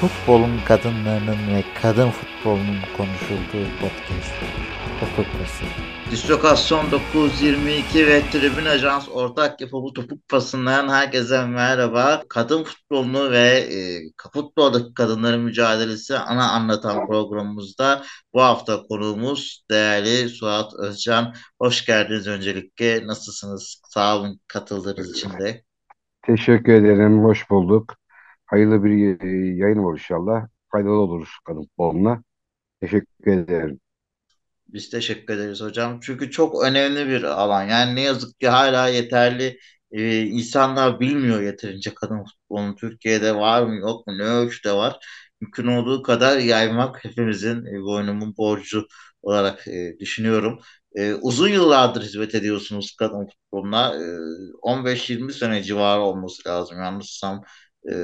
futbolun kadınlarının ve kadın futbolunun konuşulduğu podcast. Topuk Pası. Dislokasyon 922 ve Tribün Ajans ortak yapı bu topuk pasından herkese merhaba. Kadın futbolunu ve e, futboldaki kadınların mücadelesi ana anlatan programımızda bu hafta konuğumuz değerli Suat Özcan. Hoş geldiniz öncelikle. Nasılsınız? Sağ olun katıldığınız için de. Teşekkür ederim. Hoş bulduk. Hayırlı bir e, yayın olur inşallah. Faydalı oluruz kadın futboluna. Teşekkür ederim. Biz teşekkür ederiz hocam. Çünkü çok önemli bir alan. Yani ne yazık ki hala yeterli e, insanlar bilmiyor yeterince kadın futbolunu. Türkiye'de var mı yok mu ne ölçüde var. Mümkün olduğu kadar yaymak hepimizin e, boynumun borcu olarak e, düşünüyorum. E, uzun yıllardır hizmet ediyorsunuz kadın futboluna. E, 15-20 sene civarı olması lazım yanlışsam e,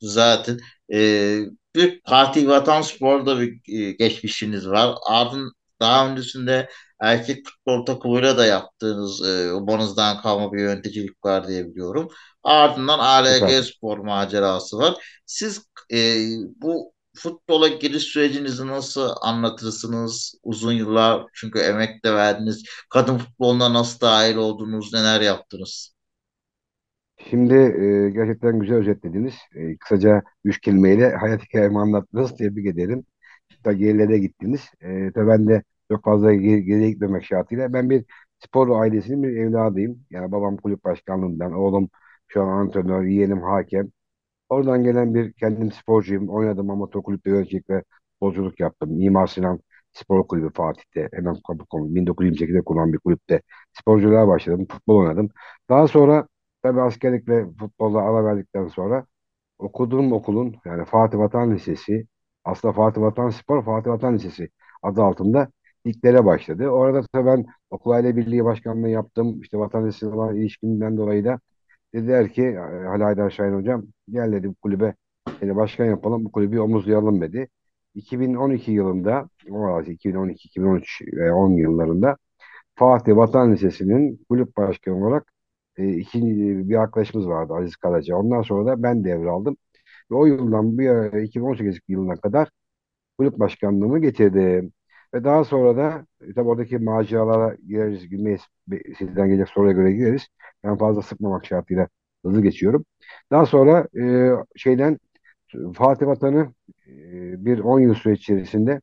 zaten. E, bir Fatih Vatan Spor'da bir e, geçmişiniz var. Ardın daha öncesinde erkek futbol takımıyla da yaptığınız e, bonuzdan kalma bir yöneticilik var diye biliyorum. Ardından ALG Süper. Spor macerası var. Siz e, bu futbola giriş sürecinizi nasıl anlatırsınız? Uzun yıllar çünkü emek de verdiniz. Kadın futboluna nasıl dahil oldunuz? Neler yaptınız? Şimdi e, gerçekten güzel özetlediniz. E, kısaca üç kelimeyle hayat hikayemi anlattınız. Tebrik ederim. Da gerilere gittiniz. E, tabii ben de çok fazla geri, geriye gitmemek şartıyla. Ben bir spor ailesinin bir evladıyım. Yani babam kulüp başkanlığından, oğlum şu an antrenör, yeğenim hakem. Oradan gelen bir kendim sporcuyum. Oynadım amatör kulüpte yöneticilik ve yaptım. Mimar Sinan Spor Kulübü Fatih'te. Hemen Kapıkonu 1928'de kurulan bir kulüpte sporculuğa başladım. Futbol oynadım. Daha sonra tabii askerlik ve futbolla ara verdikten sonra okuduğum okulun yani Fatih Vatan Lisesi aslında Fatih Vatan Spor Fatih Vatan Lisesi adı altında liglere başladı. Orada tabii ben okul aile birliği başkanlığı yaptım. İşte Vatan Lisesi olan ilişkimden dolayı da Dediler ki Ali Haydar Şahin hocam gel dedi bu kulübe seni başkan yapalım bu kulübü omuzlayalım dedi. 2012 yılında o arası 2012, 2013 ve 10 yıllarında Fatih Vatan Lisesi'nin kulüp başkanı olarak e, ikinci bir arkadaşımız vardı Aziz Karaca. Ondan sonra da ben devraldım. Ve o yıldan bir 2018 yılına kadar kulüp başkanlığımı getirdim. Ve daha sonra da e, tabii oradaki maceralara gireriz, girmeyiz. Sizden gelecek soruya göre gireriz. Ben fazla sıkmamak şartıyla hızlı geçiyorum. Daha sonra e, şeyden Fatih Vatan'ı e, bir 10 yıl süreç içerisinde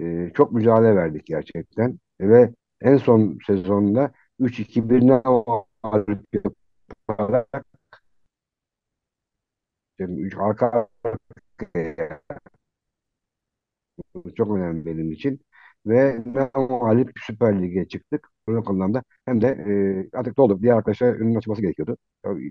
e, çok mücadele verdik gerçekten. ve en son sezonunda 3-2-1'ne mağlup yaparak arka çok önemli benim için. Ve namalip Süper Lig'e çıktık. Örnek anlamda hem de e, artık doldu. Diğer arkadaşlar önünün açılması gerekiyordu.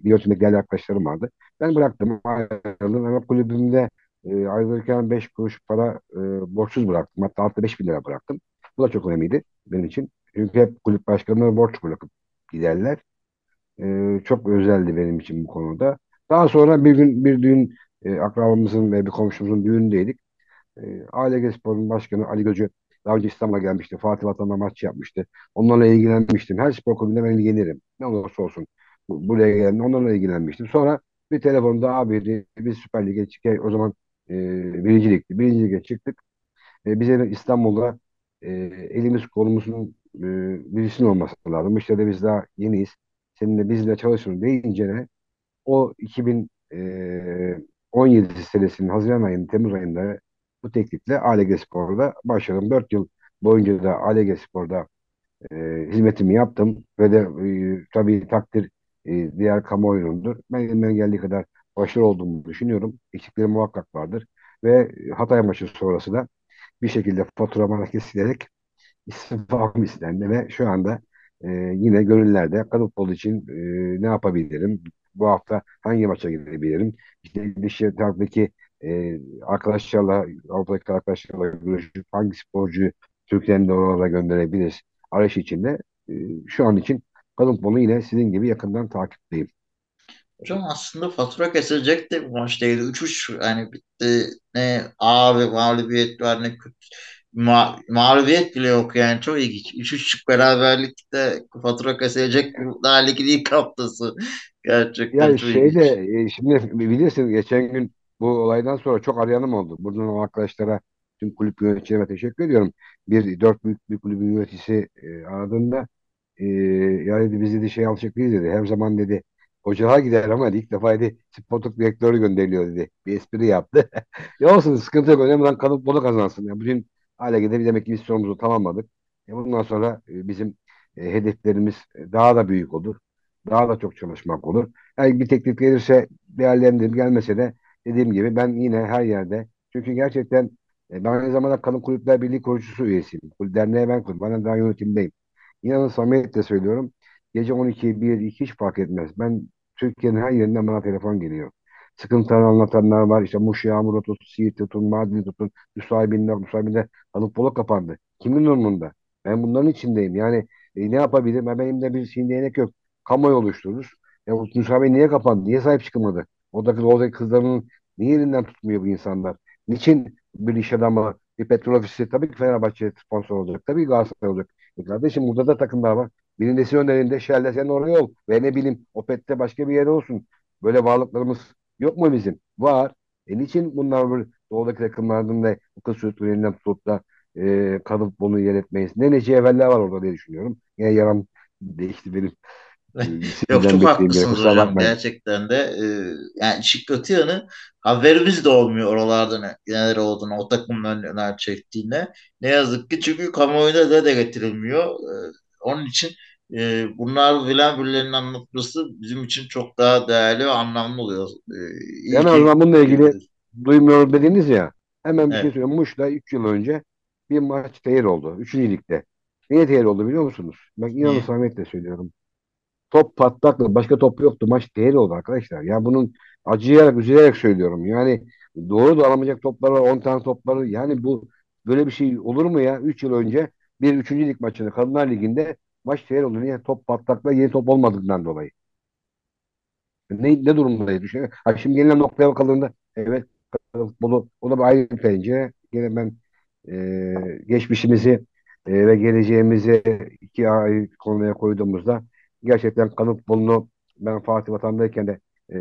Yönetimde diğer arkadaşlarım vardı. Ben bıraktım. Ayrıldım. Ama kulübümde e, ayrılırken 5 kuruş para e, borçsuz bıraktım. Hatta altta 5 bin lira bıraktım. Bu da çok önemliydi benim için. Çünkü hep kulüp başkanları borç bırakıp giderler. E, çok özeldi benim için bu konuda. Daha sonra bir gün bir düğün e, akrabamızın ve bir komşumuzun düğünündeydik. E, ALG Spor'un başkanı Ali Göcü daha önce İstanbul'a gelmişti. Fatih Vatan'la maç yapmıştı. Onlarla ilgilenmiştim. Her spor kulübünde ben ilgilenirim. Ne olursa olsun. Bu, buraya gelen onlarla ilgilenmiştim. Sonra bir telefonda abi dedi, biz Süper Lig'e çıkıyor. O zaman e, birinci ligdi. Birinci lige çıktık. E, bize İstanbul'da e, elimiz kolumuzun e, birisinin olması lazım. İşte de biz daha yeniyiz. Seninle bizle çalışın deyince ne? O 2017 senesinin Haziran ayında, Temmuz ayında bu teklifle ALG Spor'da başladım. 4 yıl boyunca da ALG Spor'da e, hizmetimi yaptım ve de e, tabii takdir e, diğer kamuoyunundur. Ben elimden geldiği kadar başarılı olduğumu düşünüyorum. Eksiklerim muhakkak vardır. Ve Hatay maçı sonrası da bir şekilde faturama kesilerek istifam istendi ve şu anda e, yine gönüllerde kadın için e, ne yapabilirim? Bu hafta hangi maça gidebilirim? İşte dış taraftaki e, arkadaşlarla, Avrupa'daki arkadaşlarla görüşüp hangi sporcuyu Türkiye'nin oralara gönderebiliriz arayış içinde. E, şu an için kadın yine sizin gibi yakından takipteyim. Hocam aslında fatura kesilecek de bir maç değildi. 3-3 yani bitti. Ne abi mağlubiyet var ne kötü. Ma mağlubiyet bile yok yani çok ilginç. 3-3'lük beraberlikte fatura bir daha ligin ilk haftası. Gerçekten Yani çok şeyde ilginç. e, şimdi bilirsin geçen gün bu olaydan sonra çok arayanım oldu. Buradan arkadaşlara, tüm kulüp yöneticilerime teşekkür ediyorum. Bir dört büyük bir kulübün yöneticisi e, aradığında e, ya dedi biz dedi şey alacak değil dedi. Her zaman dedi hocalar gider ama ilk defa dedi sportluk direktörü gönderiliyor dedi. Bir espri yaptı. Ya olsun sıkıntı yok. Önemli olan kadın bunu kazansın. Ya bugün gelir demek ki biz sorumuzu tamamladık. E, bundan sonra e, bizim e, hedeflerimiz e, daha da büyük olur. Daha da çok çalışmak olur. Yani bir teklif gelirse değerlendirim gelmese de dediğim gibi ben yine her yerde çünkü gerçekten ben aynı zamanda Kadın Kulüpler Birliği kurucusu üyesiyim. Kul- Derneğe ben kurdum. Ben daha yönetimdeyim. İnanın samimiyetle söylüyorum. Gece 12, 1, 2 hiç fark etmez. Ben Türkiye'nin her yerinden bana telefon geliyor. Sıkıntılarını anlatanlar var. İşte Muş, Yağmur tutun, Siirt tutun, Mardin tutun, Nusaybin'de, Nusaybin'de alıp bolu kapandı. Kimin durumunda? Ben bunların içindeyim. Yani e, ne yapabilirim? Ben benim de bir sin değnek yok. Kamuoyu oluştururuz. Bu Nusaybin niye kapandı? Niye sahip çıkılmadı? Oradaki, oradaki kızların niye elinden tutmuyor bu insanlar? Niçin bir iş adamı, bir petrol ofisi tabii ki Fenerbahçe sponsor olacak. Tabii Galatasaray olacak. E kardeşim burada da takımlar var. Birincisi önlerinde Shell'de sen oraya ol. Ve ne bileyim Opet'te başka bir yere olsun. Böyle varlıklarımız yok mu bizim? Var. E niçin bunlar böyle doğudaki takımlardan da bu kız çocuklarından tutup da e, kadın bunu yer etmeyiz? Ne nece evveller var orada diye düşünüyorum. Yine yaram değişti benim. E, Yok çok haklısınız hocam. bakmayın. Gerçekten de e, yani yanı haberimiz de olmuyor oralarda ne, neler olduğunu, o takımların neler çektiğine. Ne yazık ki çünkü kamuoyuna da de getirilmiyor. E, onun için e, bunlar bilen birilerinin anlatması bizim için çok daha değerli ve anlamlı oluyor. E, Yani o zaman bununla ilgili yapıyoruz. duymuyor dediniz ya. Hemen bir şey Evet. söyleyeyim. Muş'ta 3 yıl önce bir maç tehir oldu. Üçüncü ligde. Niye tehir oldu biliyor musunuz? Bak inanın samimiyetle söylüyorum. Top patlaktı. Başka top yoktu. Maç tehir oldu arkadaşlar. Ya bunun acıyarak, üzülerek söylüyorum. Yani doğru da alamayacak topları var. 10 tane topları. Yani bu böyle bir şey olur mu ya? 3 yıl önce bir üçüncü lig maçında Kadınlar Ligi'nde maç tehir oldu. Niye? Top patlakla yeni top olmadığından dolayı. Ne, ne durumdayız düşünüyorum. Ha, şimdi gelinen noktaya bakıldığında evet futbolu o da bir ayrı bir pencere. Yine ben e, geçmişimizi e, ve geleceğimizi iki ayrı konuya koyduğumuzda gerçekten kadın futbolunu ben Fatih Vatan'dayken de e,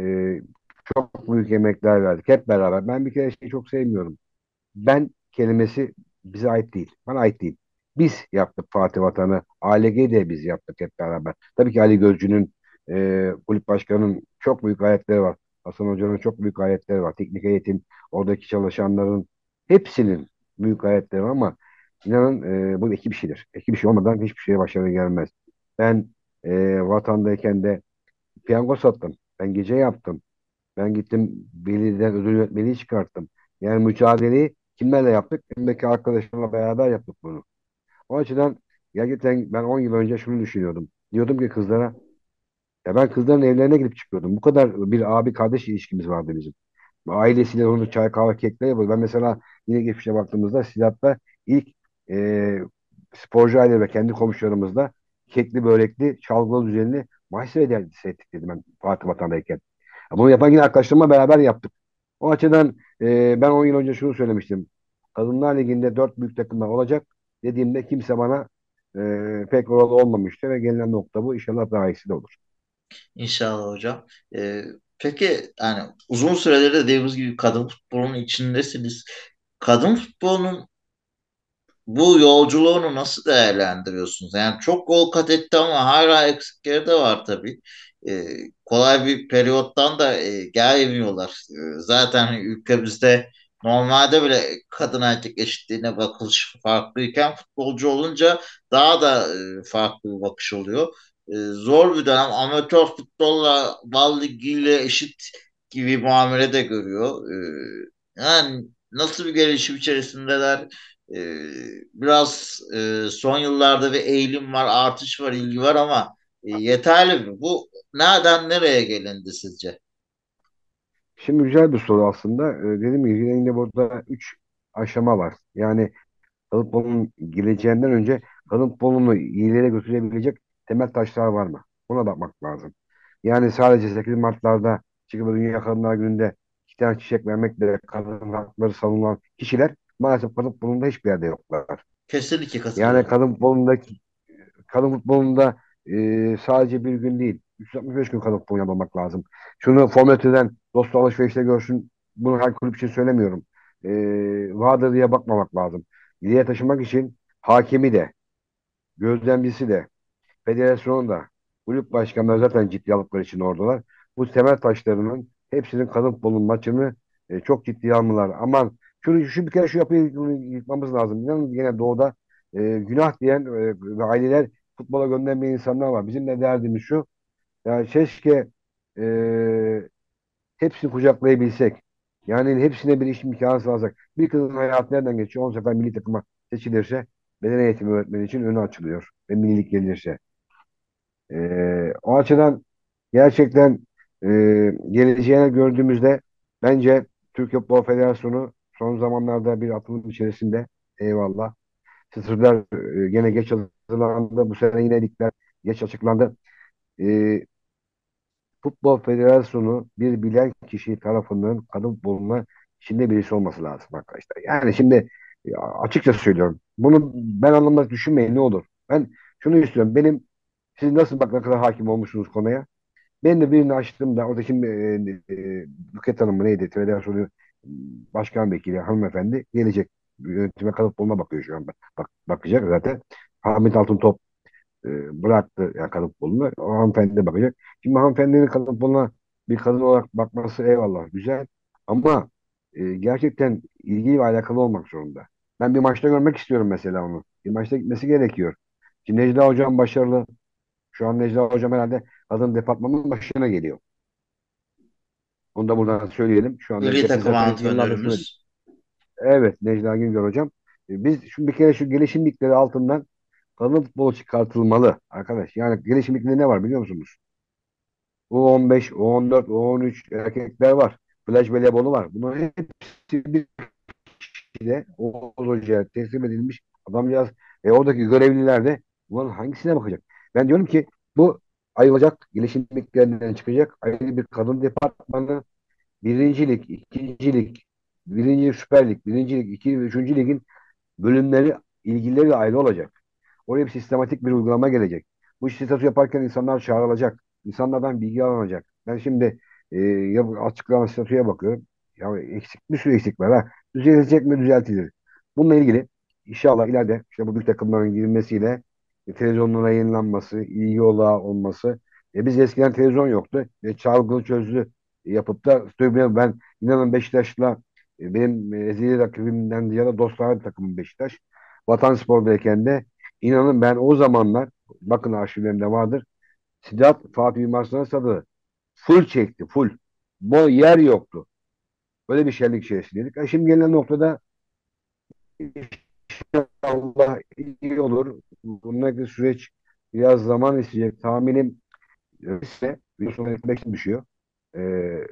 çok büyük emekler verdik hep beraber. Ben bir kere şeyi çok sevmiyorum. Ben kelimesi bize ait değil. Bana ait değil. Biz yaptık Fatih Vatan'ı. ALG'yi de biz yaptık hep beraber. Tabii ki Ali Gözcü'nün e, kulüp başkanının çok büyük gayretleri var. Hasan Hoca'nın çok büyük gayretleri var. Teknik heyetin, oradaki çalışanların hepsinin büyük gayretleri var ama inanın e, bu ekip işidir. Ekip işi olmadan hiçbir şeye başarı gelmez. Ben e, vatandayken de piyango sattım. Ben gece yaptım. Ben gittim belediyeden ödül yönetmeliği çıkarttım. Yani mücadeleyi kimlerle yaptık? Elimdeki arkadaşlarla beraber yaptık bunu. O açıdan gerçekten ben 10 yıl önce şunu düşünüyordum. Diyordum ki kızlara ya ben kızların evlerine gidip çıkıyordum. Bu kadar bir abi kardeş ilişkimiz vardı bizim. Ailesiyle onu çay kahve kekler yapıyordu. Ben mesela yine geçmişe baktığımızda Sidat'ta ilk e, sporcu aile ve kendi komşularımızla kekli börekli çalgılı düzenli maç seyrettik dedim ben Fatih Vatan'dayken. Bunu yapan yine arkadaşlarımla beraber yaptık. O açıdan e, ben 10 yıl önce şunu söylemiştim. Kadınlar Ligi'nde 4 büyük takımlar olacak dediğimde kimse bana e, pek oralı olmamıştı ve gelinen nokta bu. İnşallah daha iyisi de olur. İnşallah hocam. Ee, peki yani uzun süredir de dediğimiz gibi kadın futbolunun içindesiniz. Kadın futbolunun bu yolculuğunu nasıl değerlendiriyorsunuz? Yani çok gol kat etti ama hala eksikleri de var tabii. Ee, kolay bir periyottan da e, gelmiyorlar. Ee, zaten ülkemizde normalde bile kadın erkek eşitliğine bakış farklıyken futbolcu olunca daha da e, farklı bir bakış oluyor. Ee, zor bir dönem. Amatör futbolla bal ligiyle eşit gibi muamele de görüyor. Ee, yani nasıl bir gelişim içerisindeler? Biraz e, son yıllarda bir eğilim var, artış var, ilgi var ama e, yeterli mi? Bu nereden nereye gelindi sizce? Şimdi güzel bir soru aslında. E, dediğim gibi yine burada 3 aşama var. Yani kalıp futbolunun geleceğinden önce kalıp futbolunu iyilere götürebilecek temel taşlar var mı? Buna bakmak lazım. Yani sadece 8 Mart'larda çıkıp Dünya Kadınlar Günü'nde iki tane çiçek vermekle kadın hakları savunan kişiler maalesef kadın futbolunda hiçbir yerde yoklar. Kesinlikle Yani katılıyorum. kadın futbolundaki kadın futbolunda e, sadece bir gün değil, 365 gün futbolu yapmak lazım. Şunu Formaliteden dost alışverişte görsün bunu her kulüp için söylemiyorum. E, vardır diye bakmamak lazım. İleriye taşımak için hakemi de, gözlemcisi de, federasyonun da, kulüp başkanları zaten ciddi aldıkları için oradalar. Bu temel taşlarının hepsinin kadın futbolunun maçını e, çok ciddiye almalar. Aman şunu, şu bir kere şu yapıyı yıkmamız lazım. İnanın yine doğuda e, günah diyen e, aileler futbola göndermeyen insanlar var. Bizim de derdimiz şu. Ya keşke e, hepsini kucaklayabilsek. Yani hepsine bir iş imkanı sağlasak. Bir kızın hayatı nereden geçiyor? 10 sefer milli takıma seçilirse beden eğitimi öğretmeni için önü açılıyor. Ve millilik gelirse. E, o açıdan gerçekten e, geleceğini gördüğümüzde bence Türkiye Futbol Federasyonu son zamanlarda bir atılım içerisinde eyvallah. Sınırlar e, gene geç hazırlandı. Bu sene yine ligler geç açıklandı. E, Futbol Federasyonu bir bilen kişi tarafından kadın futboluna içinde birisi olması lazım arkadaşlar. Yani şimdi ya, açıkça söylüyorum. Bunu ben anlamak düşünmeyin ne olur. Ben şunu istiyorum. Benim siz nasıl bak ne kadar hakim olmuşsunuz konuya. Ben de birini açtığımda orada şimdi e, e, Buket Hanım neydi? Federasyonu başkan vekili hanımefendi gelecek. Yönetime kadın futboluna bakıyor şu an. Bak, bakacak zaten. Hamit Altıntop e, bıraktı yani kadın futbolunu. O hanımefendi bakacak. Şimdi hanımefendinin kadın futboluna bir kadın olarak bakması eyvallah güzel. Ama e, gerçekten ilgi ve alakalı olmak zorunda. Ben bir maçta görmek istiyorum mesela onu. Bir maçta gitmesi gerekiyor. Şimdi Necla Hocam başarılı. Şu an Necla Hocam herhalde kadın departmanının başına geliyor. Onu da buradan söyleyelim. Şu anda Milli takım antrenörümüz. Evet Necla Güngör hocam. E, Biz şu bir kere şu gelişim ligleri altından kadın futbol çıkartılmalı arkadaş. Yani gelişim liglerinde ne var biliyor musunuz? U15, U14, U13 erkekler var. Plaj voleybolu var. Bunların hepsi bir şekilde Oğuz Hoca'ya teslim edilmiş adamcağız. E, oradaki görevliler de bunların hangisine bakacak? Ben diyorum ki bu ayrılacak, gelişim liglerinden çıkacak ayrı bir kadın departmanı, birincilik, ikincilik, birinci Süper birincilik, ikinci ve üçüncü ligin bölümleri, ilgileri ayrı olacak. Oraya bir sistematik bir uygulama gelecek. Bu işi statü yaparken insanlar çağrılacak. İnsanlardan bilgi alınacak. Ben şimdi e, ya statüye bakıyorum. Ya eksik bir sürü eksik var ha. Düzelecek mi düzeltilir. Bununla ilgili inşallah ileride işte bu büyük takımların girmesiyle e, televizyonlara yayınlanması, ilgi olağı olması. E, biz eskiden televizyon yoktu. E, çalgılı çözlü yapıp da ben inanın Beşiktaş'la e, benim e, ezeli rakibimden ya da dostlar takımım Beşiktaş. Vatanspor'dayken de inanın ben o zamanlar bakın arşivlerimde vardır. Sidat Fatih Sinan Stadı full çekti full. Bu yer yoktu. Böyle bir şenlik içerisindeydik. E şimdi gelinen noktada inşallah iyi olur. Bundaki süreç biraz zaman isteyecek. Tahminim e, ise bir sonraki beş düşüyor. Ee,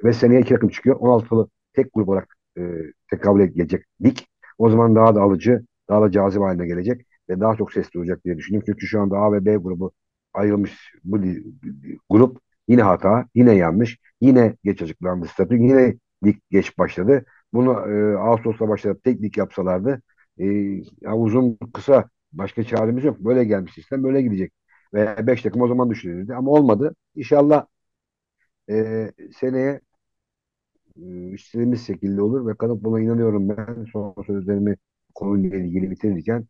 ve seneye iki takım çıkıyor. 16'lı tek grup olarak e, tekabül gelecek lig. O zaman daha da alıcı, daha da cazip haline gelecek ve daha çok ses duyacak diye düşünüyorum. Çünkü şu anda A ve B grubu ayrılmış bu grup yine hata, yine yanlış, yine geç açıklandı statü, yine lig geç başladı. Bunu e, Ağustos'ta başlayıp tek yapsalardı e, ya uzun kısa başka çaremiz yok. Böyle gelmiş sistem böyle gidecek. Ve 5 takım o zaman düşünülürdü ama olmadı. İnşallah e, seneye e, istediğimiz şekilde olur ve kalıp buna inanıyorum ben. Son sözlerimi konuyla ilgili bitirirken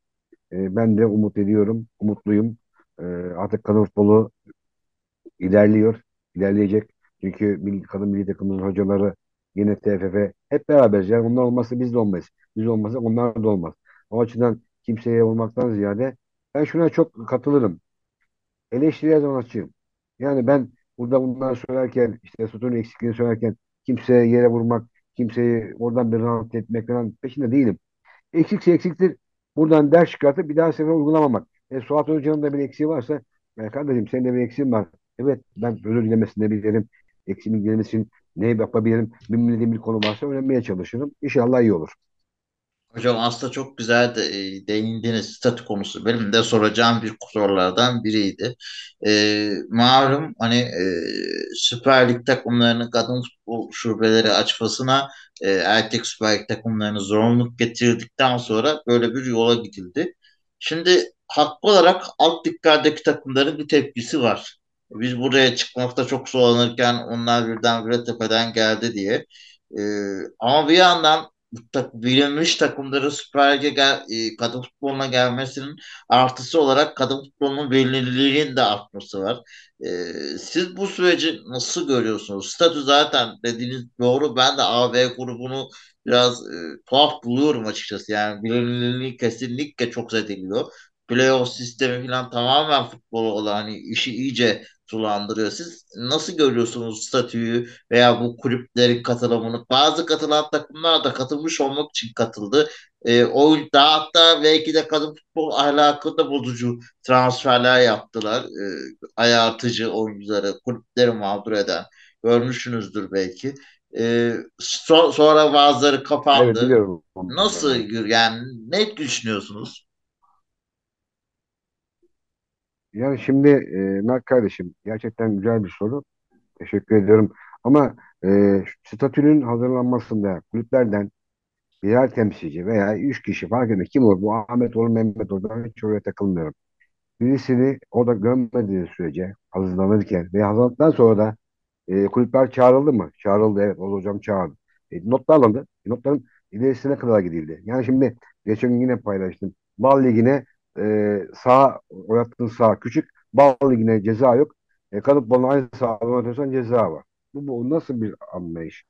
e, ben de umut ediyorum, umutluyum. E, artık kadın futbolu ilerliyor, ilerleyecek. Çünkü kadın milli takımının hocaları yine TFF hep beraberiz. Yani onlar olmazsa biz de olmayız. Biz olmazsak onlar da olmaz. O açıdan kimseye vurmaktan ziyade ben şuna çok katılırım. Eleştiriye zaman açığım. Yani ben burada bunları söylerken işte sütun eksikliğini söylerken kimseye yere vurmak, kimseyi oradan bir rahat etmek falan peşinde değilim. Eksikse eksiktir. Buradan ders çıkartıp bir daha sefer uygulamamak. E, Suat Hoca'nın da bir eksiği varsa ya kardeşim senin de bir eksiğin var. Evet ben özür dilemesini bilirim. Eksiğimi gidermesi için ne yapabilirim? Bilmediğim bir konu varsa öğrenmeye çalışırım. İnşallah iyi olur. Hocam aslında çok güzel de, e, statü konusu benim de soracağım bir sorulardan biriydi. E, malum hani e, Süper Lig takımlarının kadın futbol şubeleri açmasına e, erkek Süper Lig takımlarını zorunluluk getirdikten sonra böyle bir yola gidildi. Şimdi haklı olarak alt liglerdeki takımların bir tepkisi var. Biz buraya çıkmakta çok zorlanırken onlar birdenbire tepeden geldi diye. E, ama bir yandan bilinmiş takımların Süper Lig'e gel, e, kadın futboluna gelmesinin artısı olarak kadın futbolunun verimliliğinin de artması var. E, siz bu süreci nasıl görüyorsunuz? Statü zaten dediğiniz doğru. Ben de A B grubunu biraz e, tuhaf buluyorum açıkçası. Yani verimliliği kesinlikle çok zediliyor. Playoff sistemi falan tamamen futbolu olan hani işi iyice sulandırıyor. Siz nasıl görüyorsunuz statüyü veya bu kulüplerin katılımını? Bazı katılan takımlar da katılmış olmak için katıldı. E, o daha hatta belki de kadın futbol ahlakını da bozucu transferler yaptılar. E, ayartıcı oyuncuları, kulüpleri mağdur eden. Görmüşsünüzdür belki. E, so- sonra bazıları Evet kapandı. biliyorum Nasıl yani ne düşünüyorsunuz? Yani şimdi e, Mert kardeşim gerçekten güzel bir soru. Teşekkür ediyorum. Ama e, statünün hazırlanmasında kulüplerden birer temsilci veya üç kişi fark etmez. Kim olur? Bu Ahmet olur, Mehmet olur. Ben hiç oraya takılmıyorum. Birisini o da görmediği sürece hazırlanırken ve hazırlandıktan sonra da e, kulüpler çağrıldı mı? Çağrıldı evet. O hocam çağırdı. E, notlar alındı. E, notların ilerisine kadar gidildi. Yani şimdi geçen gün yine paylaştım. Bal Ligi'ne e, sağ oynattığın sağ küçük. Bal Ligi'ne ceza yok. E, kalıp balını aynı sahada oynatıyorsan ceza var. Bu, bu nasıl bir anlayış?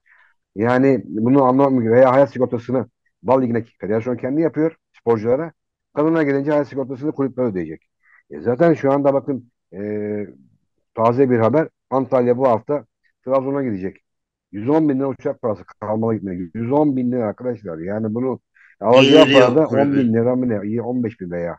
Yani bunu gerekiyor. Veya hayat sigortasını Bal Ligi'ne federasyon kendi yapıyor sporculara. Kadına gelince hayat sigortasını kulüpler ödeyecek. E, zaten şu anda bakın e, Taze bir haber. Antalya bu hafta Trabzon'a gidecek. 110 bin lira uçak parası kalmalı gitmeye. 110 bin lira arkadaşlar. Yani bunu alacağı Geliri para yok da 10 bin lira mı ne? 15 bin veya.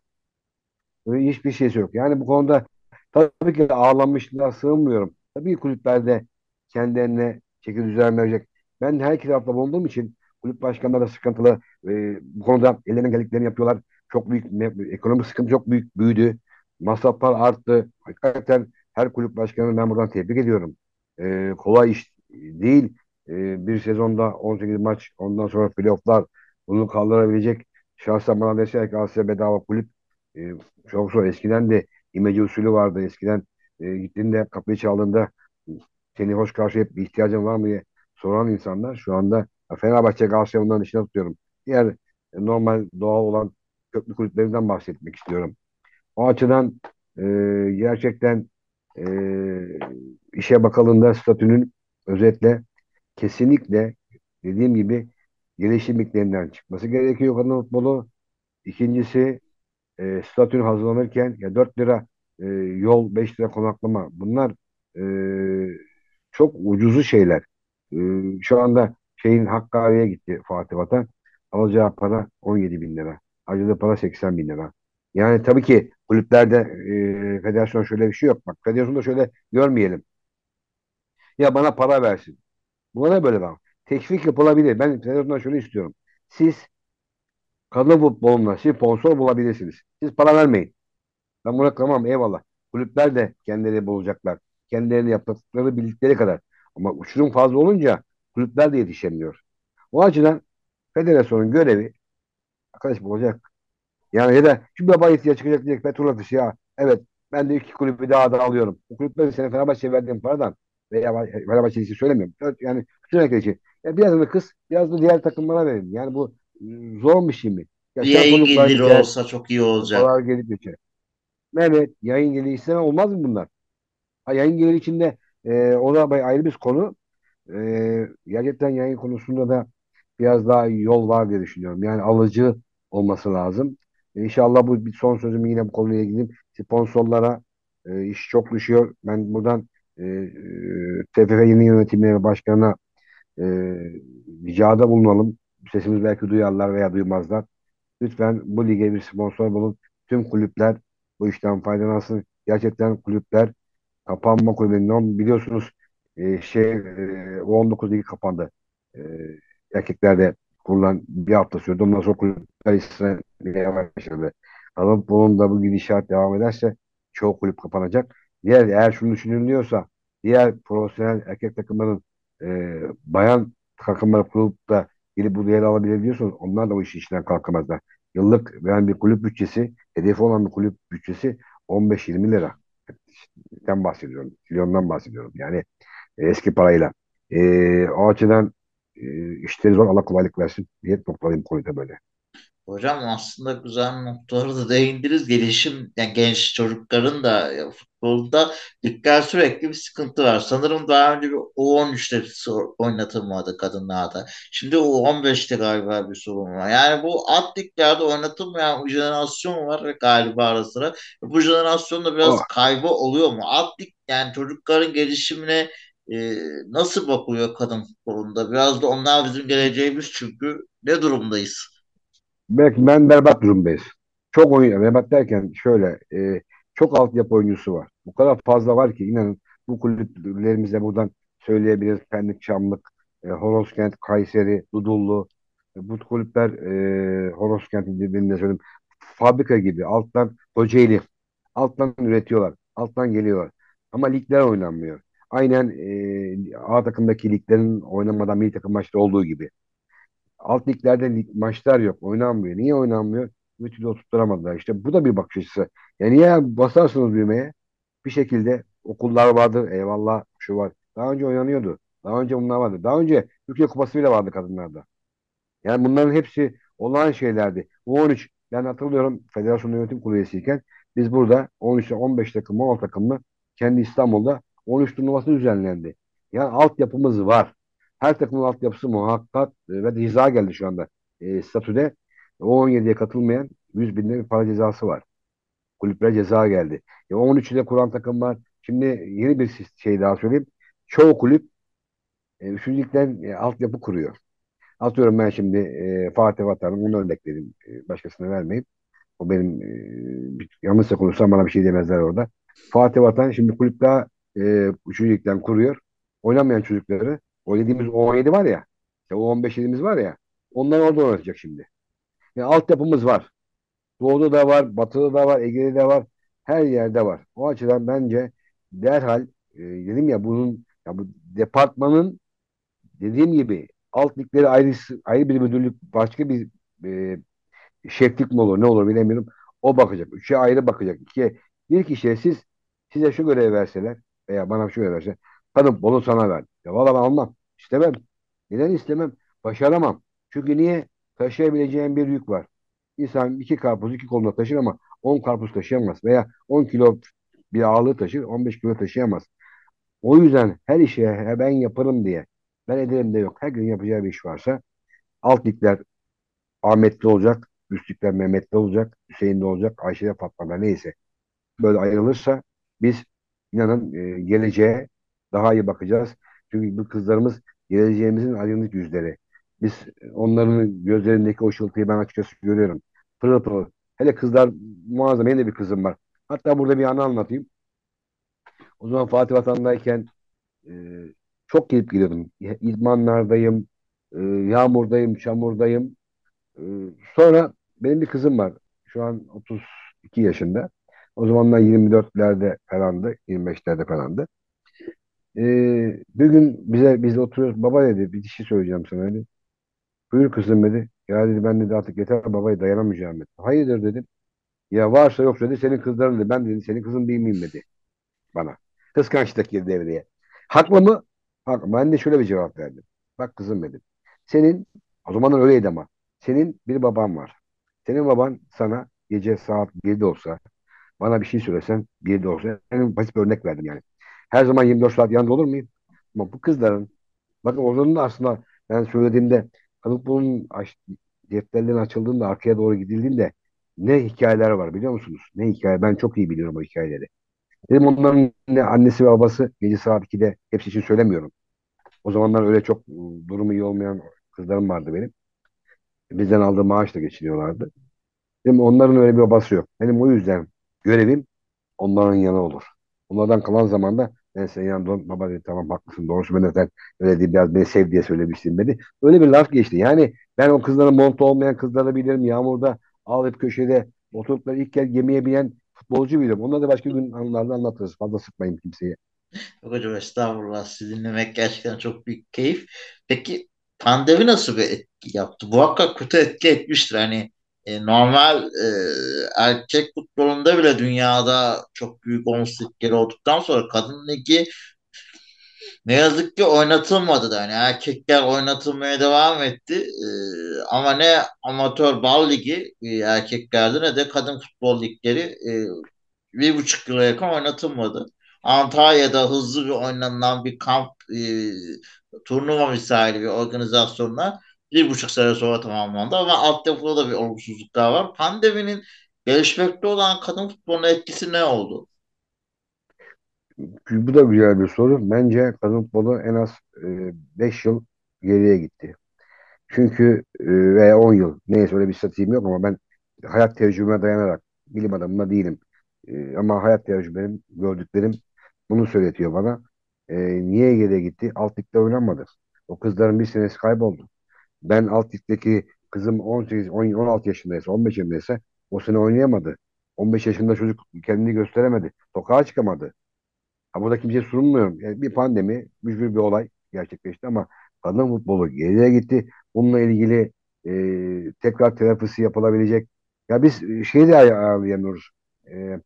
Hiçbir şeysi yok. Yani bu konuda tabii ki ağlanmışlığa sığınmıyorum. Tabii kulüplerde kendilerine çeki düzen verecek. Ben her iki tarafta bulunduğum için kulüp başkanları da sıkıntılı. Ee, bu konuda ellerinden geldiklerini yapıyorlar. Çok büyük ekonomik sıkıntı çok büyük büyüdü. Masraflar arttı. Hakikaten her kulüp başkanını ben buradan tebrik ediyorum. Ee, kolay iş değil. Ee, bir sezonda 18 maç ondan sonra playofflar bunu kaldırabilecek şahsen bana deseler ki Asya bedava kulüp e, çok zor. Eskiden de imece usulü vardı. Eskiden e, gittiğinde kapıyı çaldığında seni hoş karşılayıp bir ihtiyacın var mı diye soran insanlar şu anda Fenerbahçe Galatasaray onların dışına tutuyorum. Diğer e, normal doğal olan köklü kulüplerinden bahsetmek istiyorum. O açıdan e, gerçekten e, işe bakıldığında statünün özetle kesinlikle dediğim gibi gelişim miklerinden çıkması gerekiyor kadın futbolu. İkincisi e, statün hazırlanırken ya 4 lira e, yol 5 lira konaklama bunlar e, çok ucuzu şeyler. E, şu anda şeyin Hakkari'ye gitti Fatih Vatan. Alacağı para 17 bin lira. Harcadığı para 80 bin lira. Yani tabii ki kulüplerde e, federasyon şöyle bir şey yok. Bak federasyonda şöyle görmeyelim. Ya bana para versin. Buna ne böyle bak. Teşvik yapılabilir. Ben federasyondan şunu istiyorum. Siz kadın futboluna sponsor bulabilirsiniz. Siz para vermeyin. Ben buna tamam eyvallah. Kulüpler de kendileri bulacaklar. Kendilerini yaptıkları bildikleri kadar. Ama uçurum fazla olunca kulüpler de yetişemiyor. O açıdan federasyonun görevi arkadaş bulacak. Yani ya da şu baba ihtiyaç çıkacak diyecek petrol ya. Evet ben de iki kulübü daha da alıyorum. Bu kulüplerin sene Fenerbahçe'ye verdiğim paradan veya Fenerbahçe için söylemiyorum. Yani sürekli için. Ya biraz da kız biraz da diğer takımlara verin. Yani bu zor bir şey mi? Ya Bir yayın geliri olsa çok iyi olacak. kupalar gelip geçer. Evet, yayın geliri isteme olmaz mı bunlar? Ha, yayın geliri içinde e, o da ayrı bir konu. E, gerçekten yayın konusunda da biraz daha yol var diye düşünüyorum. Yani alıcı olması lazım. İnşallah bu bir son sözümü yine bu konuyla ilgili sponsorlara e, iş çok düşüyor. Ben buradan e, e, TFF yeni yönetimine ve başkanına e, ricada bulunalım. Sesimizi belki duyarlar veya duymazlar. Lütfen bu lige bir sponsor bulun. Tüm kulüpler bu işten faydalansın. Gerçekten kulüpler kapanma kulübünden biliyorsunuz e, şey e, o 19 ligi kapandı. E, erkeklerde kurulan bir hafta sürdü. Ondan sonra kulüpler İsrail'e başladı. Ama bunun da bu gidişat devam ederse çoğu kulüp kapanacak. Diğer eğer şunu düşünülüyorsa diğer profesyonel erkek takımların e, bayan takımları kurup da gelip bu değeri alabilir diyorsanız onlar da bu işin içinden kalkamazlar. Yıllık veren bir kulüp bütçesi, hedefi olan bir kulüp bütçesi 15-20 lira den bahsediyorum. Milyondan bahsediyorum. Yani e, eski parayla. E, o açıdan e, işleri zor. Allah kolaylık versin diye noktalayayım konuyu böyle. Hocam aslında güzel noktaları da değindiniz. Gelişim, yani genç çocukların da ya, futbolda dikkat sürekli bir sıkıntı var. Sanırım daha önce bir U13'te sor- oynatılmadı kadınlarda. Şimdi U15'te galiba bir sorun var. Yani bu alt liglerde oynatılmayan bir jenerasyon var galiba ara sıra. Bu jenerasyonda biraz kaybı oluyor mu? Alt lig yani çocukların gelişimine e, nasıl bakılıyor kadın futbolunda? Biraz da onlar bizim geleceğimiz çünkü ne durumdayız? Belki ben berbat durumdayız. Çok oyun, berbat derken şöyle e, çok altyapı oyuncusu var. Bu kadar fazla var ki inanın bu kulüplerimizde buradan söyleyebiliriz. Pendik, Çamlık, e, Horoskent, Kayseri, Dudullu. E, bu kulüpler e, Horoskent'in birbirine söyleyeyim. Fabrika gibi alttan Kocaeli alttan üretiyorlar. Alttan geliyorlar. Ama ligler oynanmıyor. Aynen e, A takımdaki liglerin oynamadan milli takım maçta olduğu gibi. Alt liglerde lig, maçlar yok. Oynanmıyor. Niye oynanmıyor? Bir türlü oturtturamadılar. İşte bu da bir bakış açısı. Yani niye basarsınız düğmeye? Bir şekilde okullar vardır. Eyvallah şu var. Daha önce oynanıyordu. Daha önce bunlar vardı. Daha önce Türkiye Kupası bile vardı kadınlarda. Yani bunların hepsi olağan şeylerdi. U13 ben hatırlıyorum federasyon yönetim kurulu biz burada 13'e 15 takım 16 takımlı kendi İstanbul'da 13 turnuvası düzenlendi. Yani altyapımız var. Her takımın altyapısı muhakkak e, ve ceza geldi şu anda e, statüde. O 17'ye katılmayan 100 bin lira bir para cezası var. Kulüplere ceza geldi. E, 13'ü de kuran takım var. Şimdi yeni bir şey daha söyleyeyim. Çoğu kulüp e, üçüncülükten e, altyapı kuruyor. Atıyorum ben şimdi e, Fatih Vatan'ın onu örnek vereyim. E, başkasına vermeyip. O benim e, yanlışsa konuşsam bana bir şey demezler orada. Fatih Vatan şimdi kulüp daha e, üçüncü ligden kuruyor. Oynamayan çocukları o dediğimiz O17 var ya işte o 15 dediğimiz var ya onlar orada oynatacak şimdi. Yani altyapımız var. Doğuda da var, Batı'da da var, Ege'de de var. Her yerde var. O açıdan bence derhal e, dedim ya bunun ya bu departmanın dediğim gibi alt ligleri ayrı, ayrı bir müdürlük başka bir e, şeflik mi olur ne olur bilemiyorum. O bakacak. Üçe ayrı bakacak. İkiye, bir kişiye siz size şu görev verseler veya bana şu görev verse kadın bunu sana ver. Ya valla ben almam. İstemem. Neden istemem? Başaramam. Çünkü niye? Taşıyabileceğim bir yük var. İnsan iki karpuz iki koluna taşır ama 10 karpuz taşıyamaz. Veya 10 kilo bir ağırlığı taşır 15 kilo taşıyamaz. O yüzden her işe "He, ben yaparım diye ben ederim de yok. Her gün yapacağı bir iş varsa alt ligler Ahmetli olacak, Üstlükler Mehmetli olacak, Hüseyinli olacak, Ayşe'de Fatma'da neyse. Böyle ayrılırsa biz inanın geleceğe daha iyi bakacağız. Çünkü bu kızlarımız geleceğimizin aydınlık yüzleri. Biz onların gözlerindeki o ışıltıyı ben açıkçası görüyorum. Pırıl pırıl. Hele kızlar muazzam. Benim de bir kızım var. Hatta burada bir anı anlatayım. O zaman Fatih Vatan'dayken e, çok gidip geliyordum. İdmanlardayım, e, yağmurdayım, çamurdayım. Ee, sonra benim bir kızım var. Şu an 32 yaşında. O zamanlar 24'lerde falandı. 25'lerde falandı. Ee, bir gün bize biz oturuyoruz. Baba dedi bir şey söyleyeceğim sana dedi. Buyur kızım dedi. Ya dedi ben dedi artık yeter babaya dayanamayacağım dedi. Hayırdır dedim. Ya varsa yoksa dedi senin kızların dedi. Ben dedi senin kızın değil miyim dedi bana. Kıskançlık girdi devreye. Haklı mı? Haklı. Ben de şöyle bir cevap verdim. Bak kızım dedim. Senin o zamanlar öyleydi ama. Senin bir baban var. Senin baban sana gece saat 1'de olsa bana bir şey söylesen 1'de olsa en basit bir örnek verdim yani. Her zaman 24 saat yanında olur muyum? Ama bu kızların bakın onların da aslında ben söylediğimde aç, defterlerin açıldığında arkaya doğru gidildiğinde ne hikayeler var biliyor musunuz? Ne hikaye? Ben çok iyi biliyorum o hikayeleri. Dedim onların ne annesi ve babası gece saat 2'de hepsi için söylemiyorum. O zamanlar öyle çok ıı, durumu iyi olmayan kızlarım vardı benim. Bizden aldığı maaşla geçiniyorlardı. Dedim onların öyle bir babası yok. Benim o yüzden görevim onların yanı olur. Onlardan kalan zamanda ben senin yanında ol- baba dedi tamam haklısın doğrusu ben de sen öyle değil biraz beni sev diye söylemiştim dedi. Öyle bir laf geçti. Yani ben o kızların montu olmayan kızları bilirim. Yağmurda ağlayıp köşede oturup da ilk kez gemiye binen futbolcu bilirim. Onları da başka gün anılarda anlatırız. Fazla sıkmayın kimseyi. Yok hocam estağfurullah sizi dinlemek gerçekten çok büyük keyif. Peki pandemi nasıl bir etki yaptı? Muhakkak kötü etki etmiştir. Hani e, normal e, erkek futbolunda bile dünyada çok büyük 18 kere olduktan sonra kadın ligi Ne yazık ki oynatılmadı da. Yani erkekler oynatılmaya devam etti. E, ama ne amatör bal ligi e, erkeklerde ne de kadın futbol ligleri e, bir buçuk yıla yakın oynatılmadı. Antalya'da hızlı bir oynanan bir kamp e, turnuva misali bir organizasyonla bir buçuk sene sonra tamamlandı ama altyapıda da bir olumsuzluklar var. Pandeminin gelişmekte olan kadın futboluna etkisi ne oldu? Bu da güzel bir soru. Bence kadın futbolu en az e, 5 yıl geriye gitti. Çünkü e, veya 10 yıl neyse öyle bir statistiğim yok ama ben hayat tecrübeme dayanarak bilim adamı da değilim. E, ama hayat tecrübem, gördüklerim bunu söyletiyor bana. E, niye geriye gitti? Alt ligde oynanmadı. O kızların bir senesi kayboldu. Ben alt ligdeki kızım 18, 10, 16 yaşındaysa, 15 yaşındaysa o sene oynayamadı. 15 yaşında çocuk kendini gösteremedi. Sokağa çıkamadı. Ha, burada kimseye sorulmuyorum. Yani bir pandemi, mücbir bir olay gerçekleşti ama kadın futbolu geriye gitti. Bununla ilgili e, tekrar telafisi yapılabilecek. Ya biz e, şeyi de ay- ayarlayamıyoruz. E,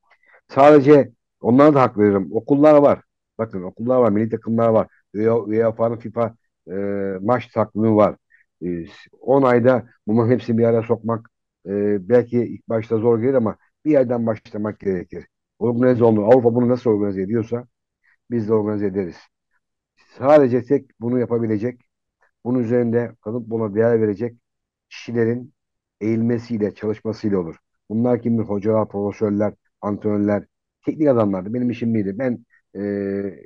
sadece onlara da hak veririm. Okullar var. Bakın okullar var, milli takımlar var. UEFA'nın FIFA e, maç takvimi var. E, 10 ayda bunların hepsini bir araya sokmak e, belki ilk başta zor gelir ama bir yerden başlamak gerekir. Organize olmalı. Avrupa bunu nasıl organize ediyorsa biz de organize ederiz. Sadece tek bunu yapabilecek, bunun üzerinde kadın buna değer verecek kişilerin eğilmesiyle, çalışmasıyla olur. Bunlar kimdir? Hocalar, profesörler, antrenörler, teknik adamlardı. Benim işim değildi. Ben eee,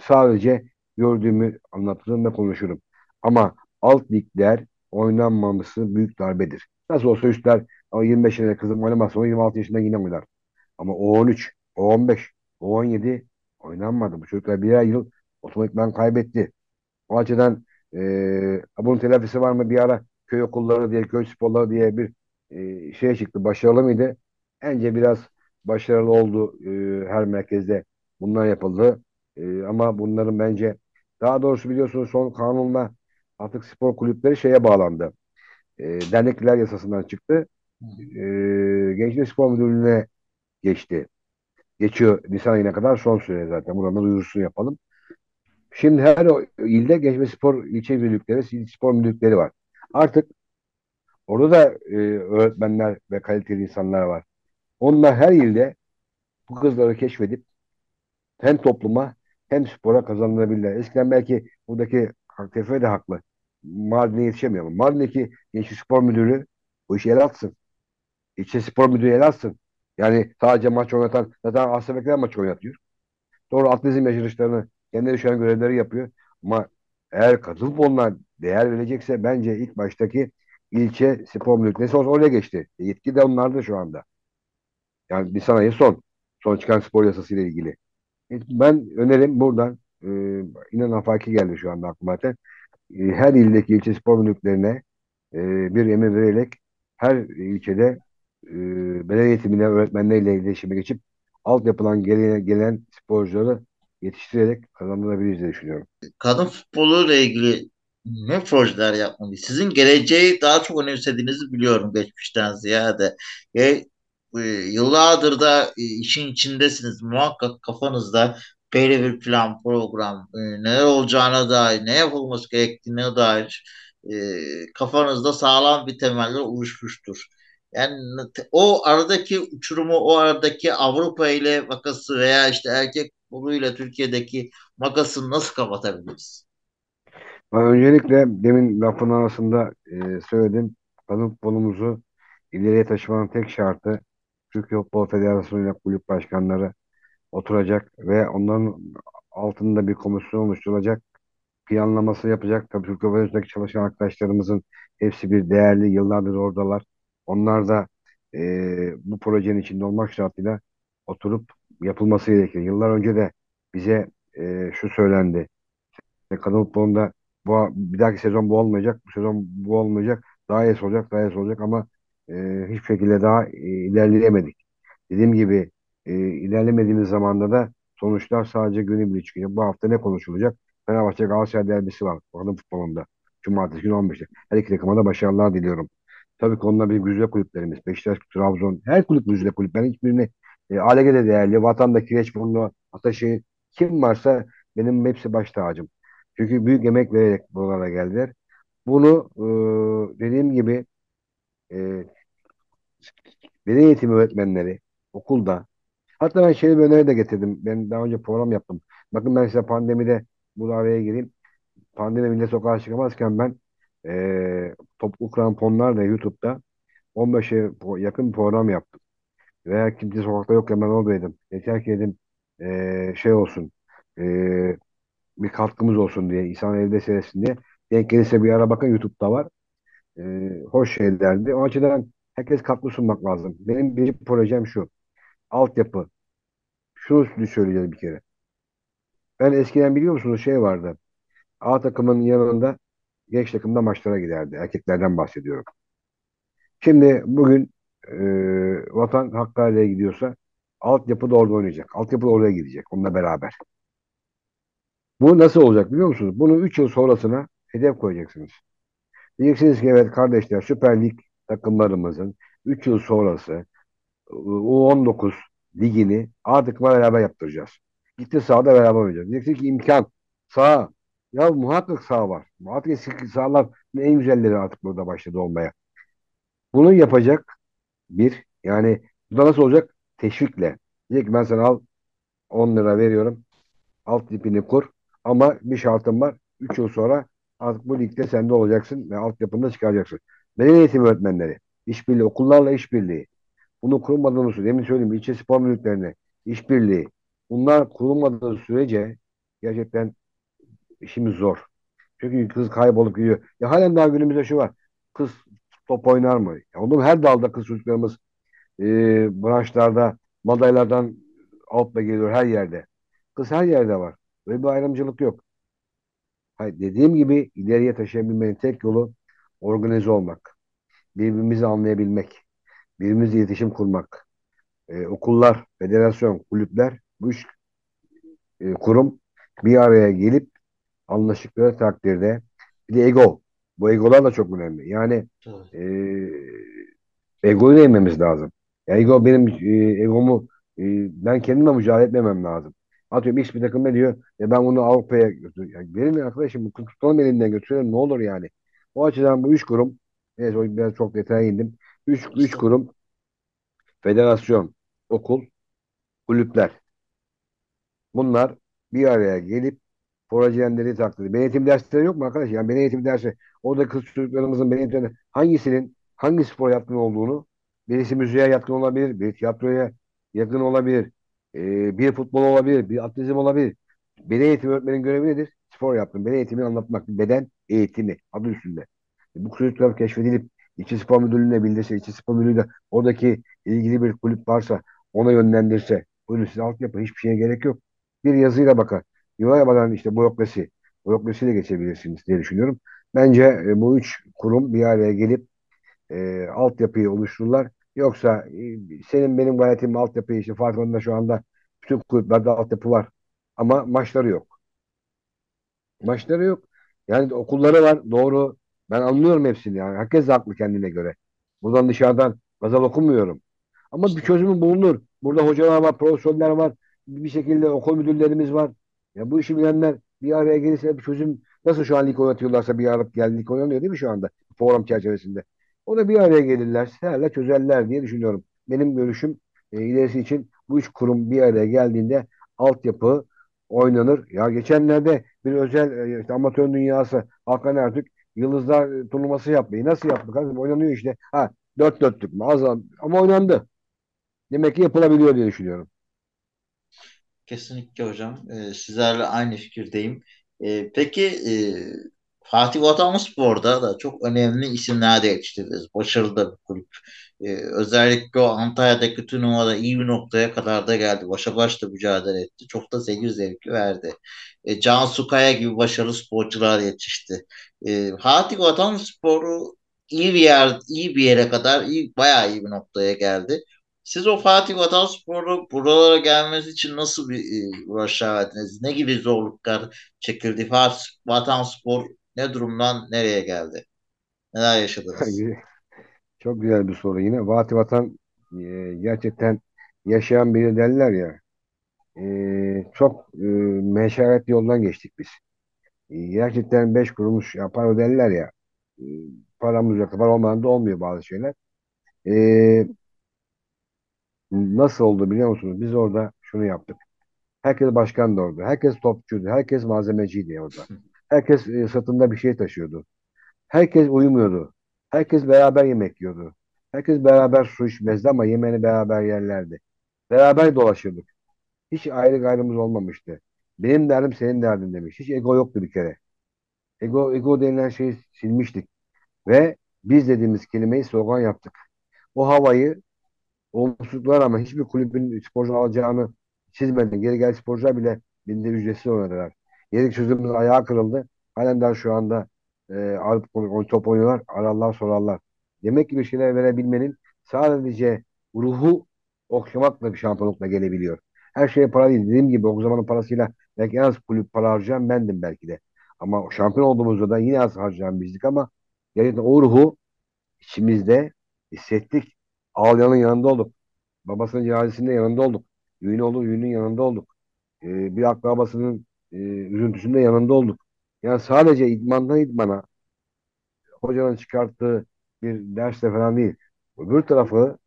sadece gördüğümü anlatırım ve konuşurum. Ama alt ligler oynanmaması büyük darbedir. Nasıl olsa üstler ama 25 yaşında kızım oynamazsa o 26 yaşında yine oynar. Ama O13, O15, O17 oynanmadı. Bu çocuklar birer yıl otomatikman kaybetti. O açıdan e, bunun telafisi var mı? Bir ara köy okulları diye, köy sporları diye bir e, şey çıktı. Başarılı mıydı? Bence biraz başarılı oldu e, her merkezde. Bunlar yapıldı. E, ama bunların bence daha doğrusu biliyorsunuz son kanunla artık spor kulüpleri şeye bağlandı. E, dernekler yasasından çıktı. E, Gençlik Spor Müdürlüğü'ne geçti. Geçiyor Nisan ayına kadar son süre zaten. Buradan da duyurusunu yapalım. Şimdi her o ilde Gençlik ve Spor ilçe müdürlükleri, il spor müdürlükleri var. Artık orada da e, öğretmenler ve kaliteli insanlar var. Onlar her ilde bu kızları keşfedip hem topluma hem spora kazandırabilirler. Eskiden belki buradaki TFF de haklı. Mardin'e yetişemiyor ama Mardin'deki Gençlik Spor Müdürü bu işi el atsın. İlçe Spor Müdürü el atsın. Yani sadece maç oynatan, zaten Asya maç oynatıyor. Doğru atletizm yarışlarını kendi düşen görevleri yapıyor. Ama eğer kadın futboluna değer verecekse bence ilk baştaki ilçe spor müdürlüğü olsa oraya geçti. E, yetki de onlarda şu anda. Yani bir sanayi son. Son çıkan spor yasası ile ilgili. E, Ben önerim buradan e, inan afaki geldi şu anda aklıma zaten. E, her ildeki ilçe spor müdürlüklerine e, bir emir vererek her ilçede e, beden eğitimine öğretmenleriyle iletişime geçip altyapıdan gelen, gelen sporcuları yetiştirerek kazandırabiliriz diye düşünüyorum. Kadın futboluyla ilgili ne projeler yapmalıyız? Sizin geleceği daha çok önemsediğinizi biliyorum geçmişten ziyade. E, yıllardır da e, işin içindesiniz. Muhakkak kafanızda böyle bir plan, program, e, neler olacağına dair, ne yapılması gerektiğine dair e, kafanızda sağlam bir temeller oluşmuştur. Yani o aradaki uçurumu, o aradaki Avrupa ile vakası veya işte erkek futboluyla Türkiye'deki makasını nasıl kapatabiliriz? Öncelikle demin lafın arasında e, söyledim. Kadın futbolumuzu ileriye taşımanın tek şartı Türkiye Futbol Federasyonu ile kulüp başkanları oturacak ve onların altında bir komisyon oluşturulacak. Planlaması yapacak. Tabii Türkiye Federasyonu'ndaki çalışan arkadaşlarımızın hepsi bir değerli. Yıllardır oradalar. Onlar da e, bu projenin içinde olmak şartıyla oturup yapılması gerekir. Yıllar önce de bize e, şu söylendi. E, kadın futbolunda bu, bir dahaki sezon bu olmayacak. Bu sezon bu olmayacak. Daha iyisi olacak, daha iyisi olacak ama e, hiçbir şekilde daha e, ilerleyemedik. Dediğim gibi e, ilerlemediğimiz zamanda da sonuçlar sadece günübirlik çıkıyor. Bu hafta ne konuşulacak? Fenerbahçe Galatasaray derbisi var. Kadın futbolunda. Cumartesi günü 15'te. Her iki takıma da başarılar diliyorum. Tabii ki onlar bir güzide kulüplerimiz. Beşiktaş, Trabzon, her kulüp güzide kulüp. Ben hiçbirini e, ALG'de değerli, Vatan'da, Kireçburnu, Ataşehir kim varsa benim hepsi baş tacım. Çünkü büyük emek vererek buralara geldiler. Bunu e, dediğim gibi e, beden eğitimi öğretmenleri okulda hatta ben şöyle bir öneri de getirdim. Ben daha önce program yaptım. Bakın ben size pandemide bu araya gireyim. Pandemi millet sokağa çıkamazken ben e, toplu kramponlarla YouTube'da 15'e po- yakın bir program yaptım. Veya kimse sokakta yokken ben oradaydım. Yeter ki dedim e, şey olsun e, bir katkımız olsun diye. insan evde seyretsin diye. Denk gelirse bir ara bakın YouTube'da var. E, hoş şeylerdi. O açıdan herkes katkı sunmak lazım. Benim bir projem şu. Altyapı. Şunu söyleyeceğiz bir kere. Ben eskiden biliyor musunuz şey vardı. A takımın yanında genç takımda maçlara giderdi. Erkeklerden bahsediyorum. Şimdi bugün e, Vatan Hakkari'ye gidiyorsa altyapı da orada oynayacak. Altyapı da oraya gidecek onunla beraber. Bu nasıl olacak biliyor musunuz? Bunu 3 yıl sonrasına hedef koyacaksınız. Diyeceksiniz ki evet kardeşler Süper Lig takımlarımızın 3 yıl sonrası U19 ligini A takıma beraber yaptıracağız. Gitti sahada beraber oynayacağız. Diyeceksiniz ki imkan. Sağ. Ya muhakkak sağ var. Muhakkak eski sahalar en güzelleri artık burada başladı olmaya. Bunu yapacak bir yani bu da nasıl olacak? Teşvikle. Diyecek ki ben sana al 10 lira veriyorum. Alt tipini kur. Ama bir şartım var. 3 yıl sonra artık bu ligde sen de olacaksın ve altyapını çıkaracaksın. Beden eğitim öğretmenleri, işbirliği, okullarla işbirliği. Bunu kurulmadığını söyleyeyim. Demin söyleyeyim ilçe spor müdürlüklerine işbirliği. Bunlar kurulmadığı sürece gerçekten işimiz zor. Çünkü kız kaybolup gidiyor. Ya halen daha günümüzde şu var. Kız top oynar mı? Ya oğlum her dalda kız çocuklarımız e, branşlarda madalyalardan altla geliyor her yerde. Kız her yerde var. Böyle bir ayrımcılık yok. Hayır, dediğim gibi ileriye taşıyabilmenin tek yolu organize olmak. Birbirimizi anlayabilmek. Birbirimizle iletişim kurmak. E, okullar, federasyon, kulüpler bu üç e, kurum bir araya gelip anlaştıkları takdirde bir de ego. Bu egolar da çok önemli. Yani e, egoyu da yememiz lazım. Ego benim e, egomu e, ben kendimle mücadele etmemem lazım. Atıyorum X bir takım ne diyor? Ya ben bunu Avrupa'ya götür. Ya benim arkadaşım bu tutalım elinden götürelim ne olur yani. O açıdan bu üç kurum evet o biraz çok detaya indim. Üç, üç kurum federasyon, okul, kulüpler. Bunlar bir araya gelip projeleri takdir. Ben eğitim dersleri yok mu arkadaş? Yani ben eğitim dersi orada kız çocuklarımızın ben eğitim hangisinin hangi spor yatkın olduğunu birisi müziğe yatkın olabilir, bir tiyatroya yakın olabilir, e, bir futbol olabilir, bir atletizm olabilir. Beden eğitimi öğretmenin görevi nedir? Spor yaptım. Beden eğitimini anlatmak. Beden eğitimi adı üstünde. E, bu çocuklar keşfedilip İçi Spor Müdürlüğü'ne bildirse, İçi Spor Müdürlüğü de oradaki ilgili bir kulüp varsa ona yönlendirse. Size altyapı hiçbir şeye gerek yok. Bir yazıyla bakar. Bakan işte bürokrasi. Bürokrasiyle geçebilirsiniz diye düşünüyorum. Bence e, bu üç kurum bir araya gelip e, altyapıyı oluştururlar. Yoksa e, senin benim gayretim altyapıyı işte farkında şu anda bütün kulüplerde altyapı var. Ama maçları yok. Maçları yok. Yani okulları var. Doğru. Ben anlıyorum hepsini yani. Herkes haklı kendine göre. Buradan dışarıdan gazal okumuyorum. Ama bir çözümü bulunur. Burada hocalar var, profesörler var. Bir şekilde okul müdürlerimiz var. Ya bu işi bilenler bir araya gelirse bir çözüm nasıl şu an lig oynatıyorlarsa bir arada geldi lig oynanıyor değil mi şu anda? Forum çerçevesinde. O da bir araya gelirler, herhalde çözerler diye düşünüyorum. Benim görüşüm e, ilerisi için bu üç kurum bir araya geldiğinde altyapı oynanır. Ya geçenlerde bir özel e, işte amatör dünyası Hakan Ertürk Yıldızlar turnuvası yapmayı nasıl yaptı kardeşim? Oynanıyor işte. Ha dört dörtlük mü? Az- ama oynandı. Demek ki yapılabiliyor diye düşünüyorum. kesinlikle hocam. Ee, sizlerle aynı fikirdeyim. Ee, peki e, Fatih Vatandaşspor'da da çok önemli isimler de yetiştirdiniz. Başarılı da bir kulüp. Ee, özellikle o Antalya'daki turnuvada iyi bir noktaya kadar da geldi. Başa başla mücadele etti. Çok da seyir zevki verdi. Ee, Cansu Kaya gibi başarılı sporcular yetişti. Ee, Fatih Vatandaşspor'u iyi bir yer, iyi bir yere kadar iyi, bayağı iyi bir noktaya geldi. Siz o Fatih Vatanspor'u buralara gelmesi için nasıl bir e, uğraşlar verdiniz? Ne gibi zorluklar çekildi? Fatih Vatanspor ne durumdan nereye geldi? Neler yaşadınız? Çok güzel bir soru yine. Vati Vatan e, gerçekten yaşayan biri derler ya. e, çok e, meşakkatli yoldan geçtik biz. E, gerçekten beş kurumuş yapar derler ya. E, paramız yok. Para olmadan da olmuyor bazı şeyler. E, nasıl oldu biliyor musunuz? Biz orada şunu yaptık. Herkes başkan da orada. Herkes topçuydu. Herkes malzemeciydi orada. Herkes e, sırtında bir şey taşıyordu. Herkes uyumuyordu. Herkes beraber yemek yiyordu. Herkes beraber su içmezdi ama yemeğini beraber yerlerdi. Beraber dolaşırdık. Hiç ayrı gayrımız olmamıştı. Benim derdim senin derdin demiş. Hiç ego yoktu bir kere. Ego, ego denilen şeyi silmiştik. Ve biz dediğimiz kelimeyi slogan yaptık. O havayı olumsuzluklar ama hiçbir kulübün sporcu alacağını çizmedi. Geri gel sporcular bile binde ücretsiz oynadılar. Yedek sözümüz ayağı kırıldı. Halen daha şu anda e, o- top oynuyorlar. Ararlar sorarlar. Demek ki bir şeyler verebilmenin sadece ruhu okşamakla bir şampiyonlukla gelebiliyor. Her şeye para değil. Dediğim gibi o zamanın parasıyla belki en az kulüp para harcayan bendim belki de. Ama şampiyon olduğumuzda da yine az harcayan bizdik ama gerçekten o ruhu içimizde hissettik. Ağlayanın yanında olduk. Babasının cenazesinde yanında olduk. Düğün oldu, düğünün yanında olduk. Ee, bir akrabasının e, üzüntüsünde yanında olduk. Yani sadece idmandan idmana hocanın çıkarttığı bir dersle falan değil. Öbür tarafı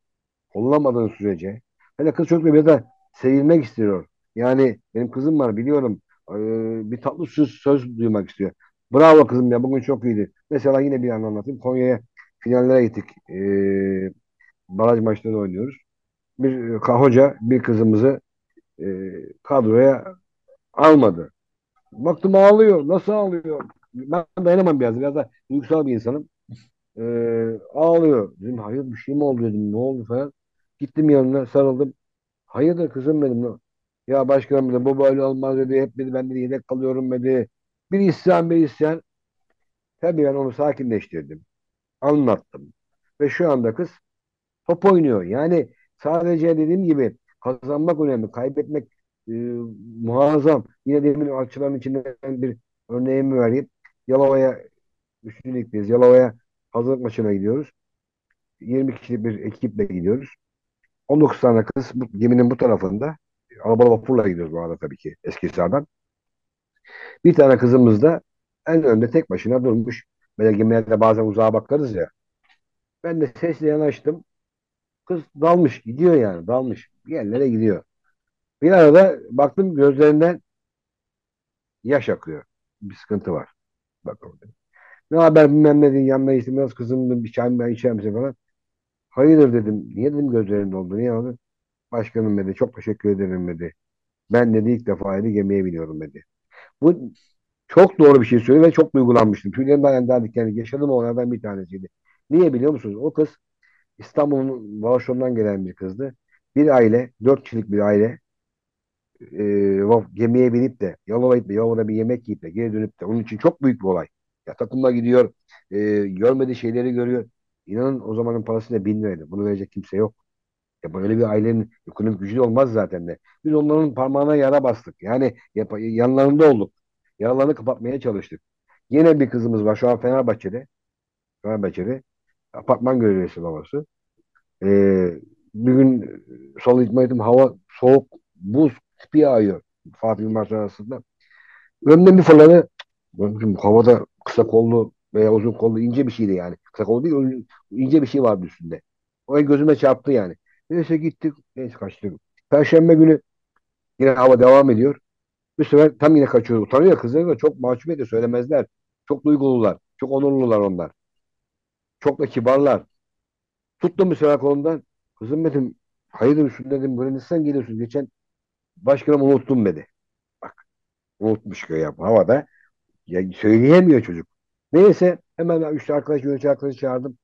kollamadığın sürece hele kız çocuk bir de sevilmek istiyor. Yani benim kızım var biliyorum. Ee, bir tatlı söz, söz duymak istiyor. Bravo kızım ya bugün çok iyiydi. Mesela yine bir an anlatayım. Konya'ya finallere gittik. Ee, baraj maçları oynuyoruz. Bir e, hoca bir kızımızı e, kadroya almadı. Baktım ağlıyor. Nasıl ağlıyor? Ben dayanamam biraz. Biraz da duygusal bir insanım. E, ağlıyor. Dedim hayır bir şey mi oldu dedim. Ne oldu falan. Gittim yanına sarıldım. Hayırdır kızım benim. Ya başkanım dedi bu böyle olmaz dedi. Hep dedi ben dedi yedek kalıyorum dedi. Bir isyan bir isyan. Tabii ben onu sakinleştirdim. Anlattım. Ve şu anda kız top oynuyor. Yani sadece dediğim gibi kazanmak önemli. Kaybetmek e, muazzam. Yine demin açıların içinden bir örneğimi vereyim. Yalova'ya üçüncü ligdeyiz. Yalova'ya hazırlık maçına gidiyoruz. 20 kişilik bir ekiple gidiyoruz. 19 tane kız bu, geminin bu tarafında. Arabalı vapurla gidiyoruz bu arada tabii ki Eskişehir'den. Bir tane kızımız da en önde tek başına durmuş. Böyle gemilerde bazen uzağa bakarız ya. Ben de sesle yanaştım. Kız dalmış gidiyor yani dalmış. Bir yerlere gidiyor. Bir arada baktım gözlerinden yaş akıyor. Bir sıkıntı var. Bakalım. Ne haber bilmem ne dedim. Yanına gittim biraz kızım dedim, bir çay mı içer misin falan. Hayırdır dedim. Niye dedim gözlerin doldu. Niye oldu? Başkanım dedi. Çok teşekkür ederim dedi. Ben dedi ilk defa dedi gemiye biniyorum dedi. Bu çok doğru bir şey söylüyor ve çok duygulanmıştım. Tüylerim ben daha diken yaşadığım olaylardan bir tanesiydi. Niye biliyor musunuz? O kız İstanbul'un Varşova'dan gelen bir kızdı. Bir aile, dört kişilik bir aile e, gemiye binip de Yalova'ya de Yalova'da bir yemek yiyip de geri dönüp de onun için çok büyük bir olay. Ya takımla gidiyor, e, görmediği şeyleri görüyor. İnanın o zamanın parası da bin liraydı. Bunu verecek kimse yok. Ya böyle bir ailenin ekonomik gücü de olmaz zaten de. Biz onların parmağına yara bastık. Yani yap- yanlarında olduk. Yaralarını kapatmaya çalıştık. Yine bir kızımız var şu an Fenerbahçe'de. Fenerbahçe'de. Apartman görevlisi babası. Ee, bir gün ettim. Hava soğuk. Buz tipi yağıyor. Fatih Yılmaz arasında. Önümden bir fırladı. Bakın havada kısa kollu veya uzun kollu ince bir şeydi yani. Kısa kollu değil ince bir şey vardı üstünde. O gözüme çarptı yani. Neyse gittik. Neyse kaçtık. Perşembe günü yine hava devam ediyor. Bu sefer tam yine kaçıyor. Utanıyor kızları da çok mahcup ediyor. Söylemezler. Çok duygulular. Çok onurlular onlar. Çok da kibarlar. Tuttum bir sefer kolundan. Kızım dedim. Hayırdır üstünde dedim. Böyle nasıl geliyorsun? Geçen başkanım unuttum dedi. Bak unutmuş ki ya havada. Ya söyleyemiyor çocuk. Neyse hemen üç arkadaş, yönetici arkadaşı çağırdım.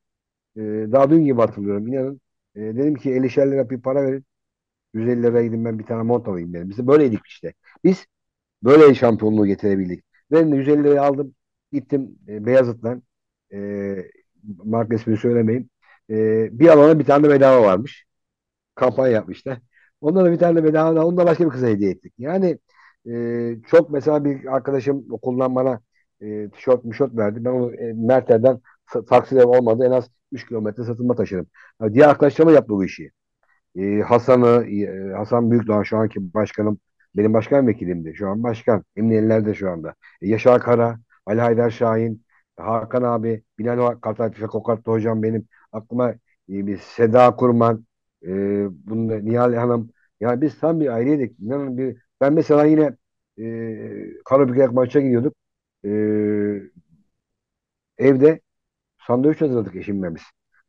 Ee, daha dün gibi hatırlıyorum inanın. Ee, dedim ki 50'şer lira bir para verin. 150 liraya gidin ben bir tane mont alayım dedim. Biz de böyleydik işte. Biz böyle şampiyonluğu getirebildik. Ben de 150 liraya aldım. Gittim e, Beyazıt'tan. E, marka ismini söylemeyeyim. E, bir alana bir tane bedava varmış. Kampanya yapmışlar. Ondan da bir tane bedava da onu da başka bir kıza hediye ettik. Yani e, çok mesela bir arkadaşım okuldan bana e, tişört mişört verdi. Ben onu e, Merter'den sa- taksiyle olmadı en az 3 kilometre satılma taşıdım. Ha, diğer arkadaşlarım da yaptı bu işi. E, Hasan'ı, e, Hasan Büyükdoğan şu anki başkanım Benim başkan vekilimdi. Şu an başkan. Emniyellerde şu anda. E, Yaşar Kara, Ali Haydar Şahin, Hakan abi, Bilal Kartal, Tüfek Kokatlı hocam benim. Aklıma e, bir Seda Kurman, e, bunun, Nihal Hanım. Yani biz tam bir aileydik. İnanın bir, ben mesela yine e, Karabük'e maça gidiyorduk. E, evde sandviç hazırladık eşimle biz.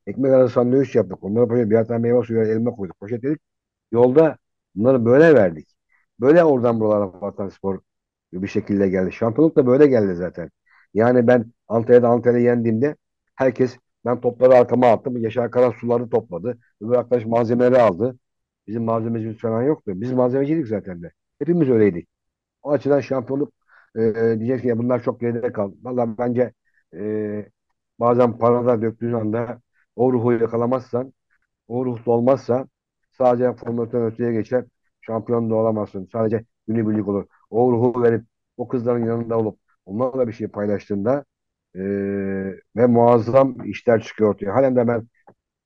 Ekmek arası sandviç yaptık. Onlara poşet, birer tane meyve suyu, elma koyduk. Poşetledik. Yolda bunları böyle verdik. Böyle oradan buralara Vatan Spor bir şekilde geldi. Şampiyonluk da böyle geldi zaten. Yani ben Antalya'da Antalya'yı yendiğimde herkes ben topları arkama attım. Yaşar Kara suları topladı. Öbür arkadaş malzemeleri aldı. Bizim malzemecimiz falan yoktu. Biz malzemeciydik zaten de. Hepimiz öyleydik. O açıdan şampiyonluk e, e, diyeceksin ya bunlar çok geride kaldı. Valla bence e, bazen parada döktüğün anda o ruhu yakalamazsan o ruhlu olmazsa sadece formatörün öteye geçer. Şampiyon da olamazsın. Sadece günübirlik olur. O ruhu verip o kızların yanında olup onlarla bir şey paylaştığında eee, ve muazzam işler çıkıyor ortaya. Halen de ben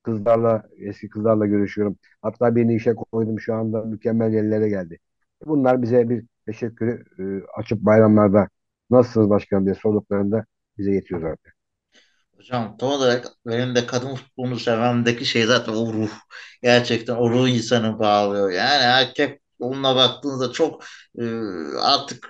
kızlarla, eski kızlarla görüşüyorum. Hatta birini işe koydum şu anda mükemmel yerlere geldi. Bunlar bize bir teşekkürü eee, açıp bayramlarda nasılsınız başkanım diye sorduklarında bize yetiyor zaten. Hocam tam olarak benim de kadın futbolunu sevmemdeki şey zaten o ruh. Gerçekten o ruh insanı bağlıyor. Yani erkek futboluna baktığınızda çok e, artık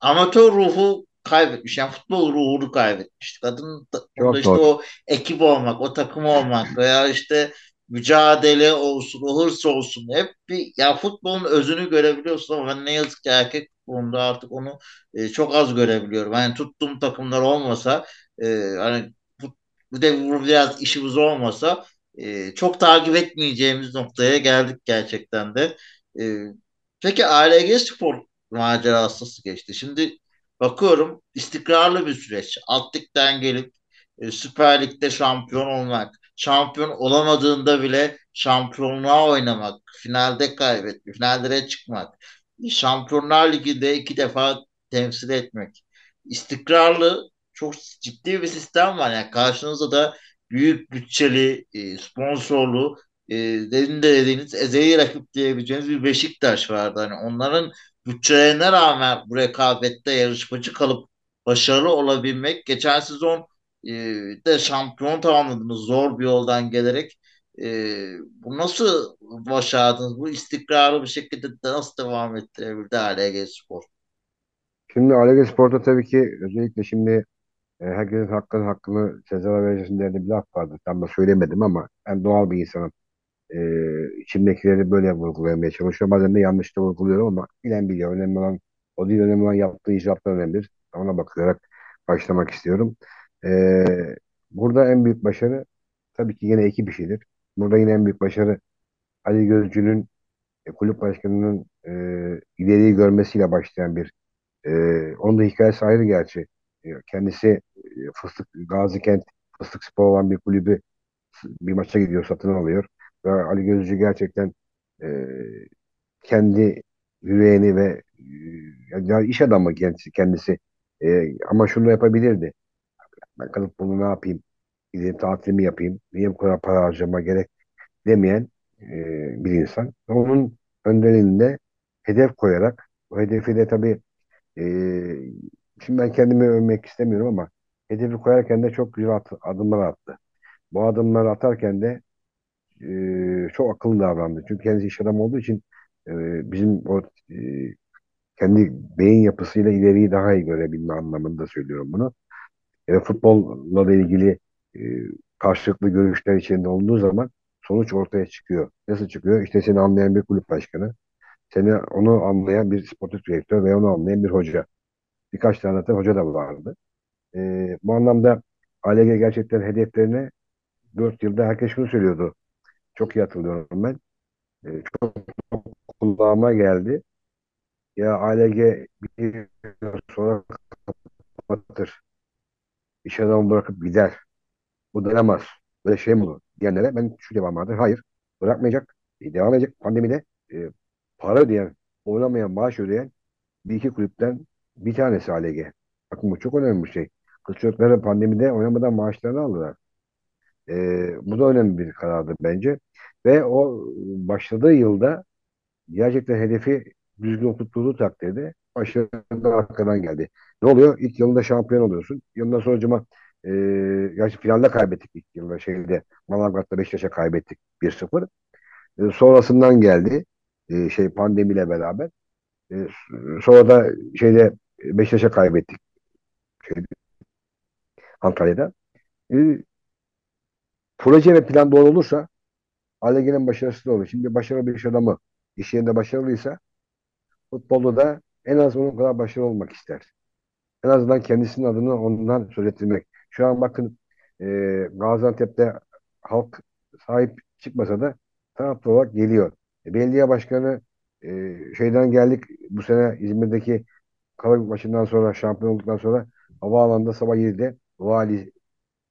amatör ruhu kaybetmiş. Yani futbol ruhunu kaybetmiş. Kadın da Çok işte doğru. o ekip olmak, o takım olmak veya işte mücadele olsun, o hırs olsun. Hep bir ya futbolun özünü görebiliyorsun ama ben ne yazık ki erkek futbolunda artık onu e, çok az görebiliyorum. Yani tuttuğum takımlar olmasa e, hani bu, bu de biraz işimiz olmasa e, çok takip etmeyeceğimiz noktaya geldik gerçekten de. E, peki ALG Spor macerası nasıl geçti? Şimdi Bakıyorum istikrarlı bir süreç. Alt gelip e, Süper Lig'de şampiyon olmak, şampiyon olamadığında bile şampiyonluğa oynamak, finalde kaybetmek, finallere çıkmak, Şampiyonlar Ligi'nde iki defa temsil etmek. İstikrarlı, çok ciddi bir sistem var. Yani karşınızda da büyük bütçeli, e, sponsorlu, e, demin de dediğiniz ezeli rakip diyebileceğiniz bir Beşiktaş vardı. Hani onların bütçelerine rağmen bu rekabette yarışmacı kalıp başarılı olabilmek. Geçen sezon e, de şampiyon tamamladınız zor bir yoldan gelerek. E, bu nasıl başardınız? Bu istikrarlı bir şekilde de nasıl devam ettirebildi ALG Spor? Şimdi Alege Spor'da tabii ki özellikle şimdi E, herkesin hakkını hakkını Sezar'a vereceksin diye bir laf vardı. Tam da söylemedim ama ben doğal bir insanım. E, içimdekileri böyle vurgulamaya çalışıyorum. Bazen de yanlış da vurguluyorum ama bilen biliyor. Önemli olan o değil. Önemli olan yaptığı icraatlar önemlidir. Ona bakarak başlamak istiyorum. E, burada en büyük başarı tabii ki yine ekip işidir. Burada yine en büyük başarı Ali Gözcü'nün e, kulüp başkanının e, ileriyi görmesiyle başlayan bir ee, onun da hikayesi ayrı gerçi. Ee, Kendisi e, Fıstık Gazikent Fıstık Spor olan bir kulübü bir maça gidiyor, satın alıyor. Ve Ali Gözcü gerçekten e, kendi yüreğini ve e, ya iş adamı kendisi kendisi. E, ama şunu yapabilirdi. Ben kalıp bunu ne yapayım? Gidip tatilimi yapayım. Niye bu kadar para harcama gerek demeyen e, bir insan. Onun önderinde hedef koyarak o hedefi de tabii ee, şimdi ben kendimi övmek istemiyorum ama hedefi koyarken de çok güzel adımlar attı. Bu adımları atarken de e, çok akıllı davrandı. Çünkü kendisi iş adamı olduğu için e, bizim o e, kendi beyin yapısıyla ileriyi daha iyi görebilme anlamında söylüyorum bunu. E, futbolla ilgili e, karşılıklı görüşler içinde olduğu zaman sonuç ortaya çıkıyor. Nasıl çıkıyor? İşte seni anlayan bir kulüp başkanı, seni onu anlayan bir sportif direktör ve onu anlayan bir hoca. Birkaç tane de hoca da vardı. Ee, bu anlamda ALG gerçekten hedeflerine 4 yılda herkes şunu söylüyordu. Çok iyi hatırlıyorum ben. Ee, çok kulağıma geldi. Ya ALG bir yıl sonra kapatır. İş adamı bırakıp gider. Bu dayanamaz. Böyle şey mi olur? Diyenlere ben şu cevabım vardı. Hayır. Bırakmayacak. E, devam edecek. Pandemide e, para ödeyen, oynamayan, maaş ödeyen bir iki kulüpten bir tanesi ALG. Bakın bu çok önemli bir şey. Kız çocukları pandemide oynamadan maaşlarını aldılar. Ee, bu da önemli bir karardı bence. Ve o başladığı yılda gerçekten hedefi düzgün oturttuğu takdirde başarı da arkadan geldi. Ne oluyor? İlk yılında şampiyon oluyorsun. Yıldan sonra cuma e, gerçi finalde kaybettik ilk yılda şeyde Manavgat'ta Beşiktaş'a kaybettik 1-0. E, sonrasından geldi e, şey pandemiyle beraber. E, sonra da şeyde Beşiktaş'a kaybettik şeyde, Antalya'da. E, proje ve plan doğru olursa Allege'nin başarısı da olur. Şimdi başarılı bir iş adamı iş yerinde başarılıysa futbolda da en az onun kadar başarılı olmak ister. En azından kendisinin adını ondan söz ettirmek. Şu an bakın e, Gaziantep'te halk sahip çıkmasa da taraftar olarak geliyor. E, belediye başkanı e, şeyden geldik bu sene İzmir'deki Karabük maçından sonra şampiyon olduktan sonra havaalanında sabah 7'de vali,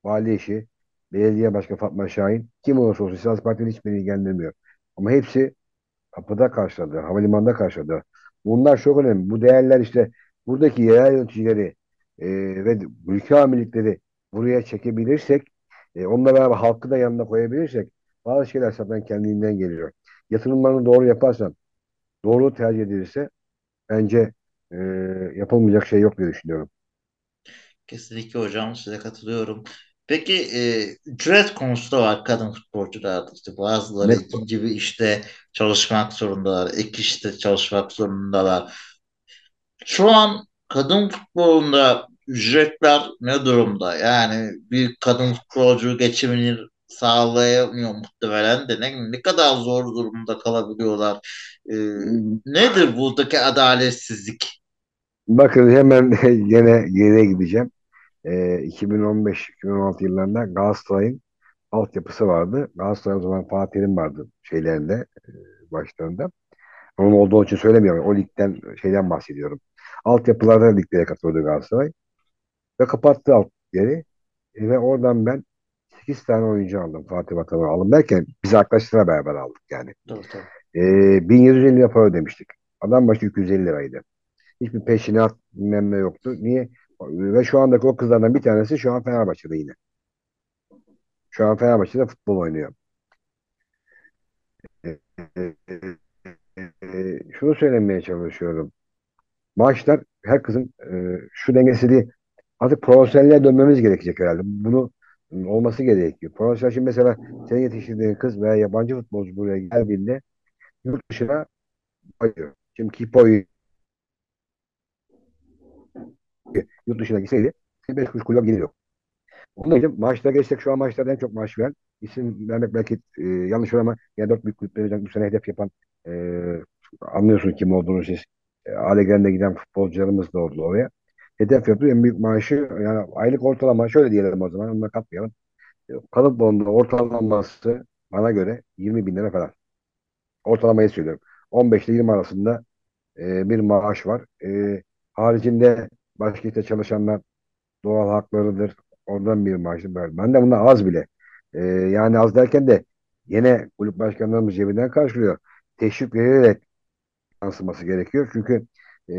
vali eşi, belediye başkanı Fatma Şahin kim olursa olsun siyasi partinin hiçbirini ilgilendirmiyor. Ama hepsi kapıda karşıladı, havalimanında karşıladı. Bunlar çok önemli. Bu değerler işte buradaki yerel yöneticileri e, ve ülke amirlikleri buraya çekebilirsek, e, onunla beraber halkı da yanına koyabilirsek bazı şeyler zaten kendiliğinden geliyor. Yatırımlarını doğru yaparsan, doğru tercih edilirse bence e, yapılmayacak şey yok diye düşünüyorum. Kesinlikle hocam size katılıyorum. Peki e, ücret konusu da var kadın futbolcularda. İşte bazıları Ne, ikinci bir işte çalışmak zorundalar, ek işte çalışmak zorundalar. Şu an kadın futbolunda ücretler ne durumda? Yani bir kadın futbolcu geçimini sağlayamıyor muhtemelen de ne, ne kadar zor durumda kalabiliyorlar. E, nedir buradaki adaletsizlik? bakın hemen gene geriye gideceğim. E, 2015-2016 yıllarında Galatasaray'ın altyapısı vardı. Galatasaray o zaman Fatih Terim vardı şeylerinde, e, başlarında. Onun olduğu için söylemiyorum. O ligden şeyden bahsediyorum. Altyapılarda liglere katılıyordu Galatasaray. Ve kapattı alt yeri. E, ve oradan ben 8 tane oyuncu aldım. Fatih Vatalı aldım derken biz arkadaşlarla beraber aldık yani. Tabii tabii. E, 1750 lira para ödemiştik. Adam başı 250 liraydı. Hiçbir peşinat bilmem ne yoktu. Niye? Ve şu andaki o kızlardan bir tanesi şu an Fenerbahçe'de yine. Şu an Fenerbahçe'de futbol oynuyor. E, e, e, şunu söylemeye çalışıyorum. Maaşlar her kızın e, şu dengesizliği artık profesyonelliğe dönmemiz gerekecek herhalde. Bunu olması gerekiyor. Profesyonel şimdi mesela senin yetiştirdiğin kız veya yabancı futbolcu buraya geldiğinde yurt dışına bayıyor. Şimdi Kipo'yu yurt dışına gitseydi 5 kuruş kulüp gelir yok. Onun için maaşlara geçsek şu an maaşlarda en çok maaş veren isim vermek belki e, yanlış olur ama yani dört büyük kulüplerin bu sene hedef yapan e, anlıyorsun kim olduğunu siz. E, Allegrande giden futbolcularımız da oldu oraya. Hedef yapıyor. En büyük maaşı yani aylık ortalama şöyle diyelim o zaman onunla katmayalım. E, Kalıp bonunda ortalaması bana göre 20 bin lira falan. Ortalamayı söylüyorum. 15 ile 20 arasında e, bir maaş var. E, haricinde başka işte çalışanlar doğal haklarıdır. Oradan bir maaş var. Ben de bunlar az bile. E, yani az derken de yine kulüp başkanlarımız cebinden karşılıyor. Teşvik verilerek yansıması gerekiyor. Çünkü e,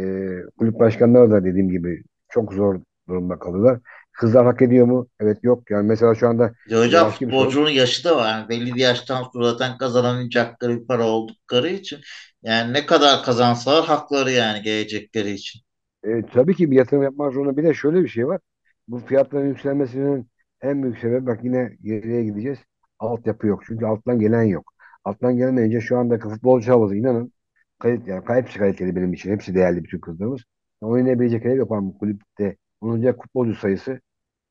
kulüp başkanları da dediğim gibi çok zor durumda kalıyorlar. Kızlar hak ediyor mu? Evet yok. Yani mesela şu anda Ya hocam sorun. futbolcunun yaşı da var. Yani belli bir yaştan sonra zaten kazanamayacakları bir para oldukları için. Yani ne kadar kazansalar hakları yani gelecekleri için. E, tabii ki bir yatırım yapmak zorunda. Bir de şöyle bir şey var. Bu fiyatların yükselmesinin en büyük sebebi bak yine geriye gideceğiz. Altyapı yok. Çünkü alttan gelen yok. Alttan gelmeyince şu andaki futbolcu havası inanın kayıt, yani hepsi kaliteli benim için. Hepsi değerli bütün kızlarımız. Oynayabilecek hedef yapan bu kulüpte bulunacak futbolcu sayısı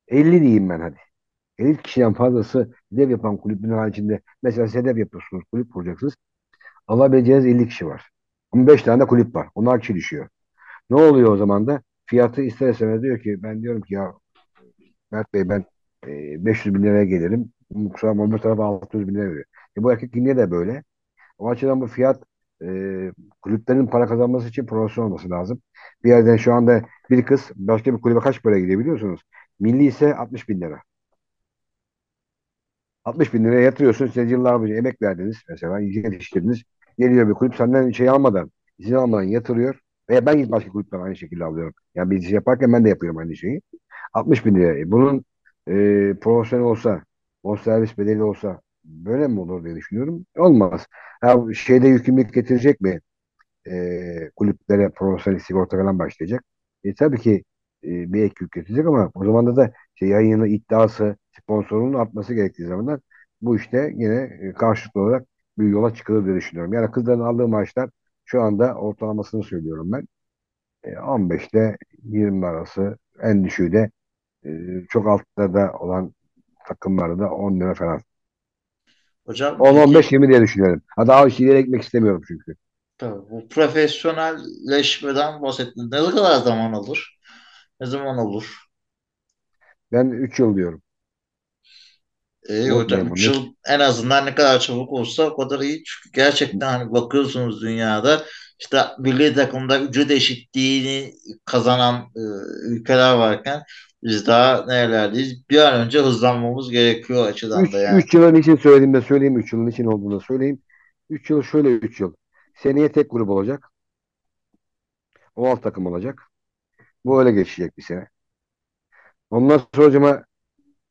50 diyeyim ben hadi. 50 kişiden fazlası hedef yapan kulübün haricinde mesela siz yapıyorsunuz, kulüp kuracaksınız. Alabileceğiniz 50 kişi var. 15 tane de kulüp var. Onlar kişi düşüyor. Ne oluyor o zaman da? Fiyatı ister istemez diyor ki ben diyorum ki ya Mert Bey ben e, 500 bin liraya gelirim. Kusura bakma öbür tarafa 600 bin lira veriyor. E, bu erkek yine de böyle. O açıdan bu fiyat e, kulüplerin para kazanması için profesyonel olması lazım. Bir yerden şu anda bir kız başka bir kulübe kaç para gidiyor biliyorsunuz? Milli ise 60 bin lira. 60 bin liraya yatırıyorsun. Siz yıllar boyunca emek verdiniz mesela. yetiştirdiniz. Geliyor bir kulüp senden şey almadan, izin almadan yatırıyor. Veya ben başka kulüpten aynı şekilde alıyorum. Yani bir şey yaparken ben de yapıyorum aynı şeyi. 60 bin lira. E, Bunun e, profesyonel olsa, bonservis bedeli olsa böyle mi olur diye düşünüyorum. Olmaz. Ha, şeyde yükümlülük getirecek mi? e, kulüplere profesyonel sigorta falan başlayacak. E, tabii ki e, bir ek yük getirilecek ama o zaman da da işte iddiası sponsorunun artması gerektiği zaman da bu işte yine e, karşılıklı olarak bir yola çıkılır diye düşünüyorum. Yani kızların aldığı maaşlar şu anda ortalamasını söylüyorum ben. E, 15 ile 20 arası en düşüğü de e, çok altta da olan takımlarda 10 lira falan. Hocam peki 10-15-20 diye düşünüyorum. Ha daha ileri gitmek istemiyorum çünkü. tabii bu profesyonelleşmeden bahsettin. Ne kadar zaman alır? Ne zaman olur? Ben 3 yıl diyorum. İyi hocam Unutmayın 3 bunu. yıl en azından ne kadar çabuk olsa o kadar iyi. Çünkü gerçekten hani bakıyorsunuz dünyada işte milli takımda ücret eşitliğini kazanan e, ülkeler varken biz daha nerelerdeyiz? Bir an önce hızlanmamız gerekiyor açıdan da 3 yani. 3 yılın için söyleyeyim de söyleyeyim 3 yılın için olduğunu da söyleyeyim. 3 yıl şöyle 3 yıl. Seneye tek grup olacak. O alt takım olacak. Bu öyle geçecek bir sene. Ondan sonra hocama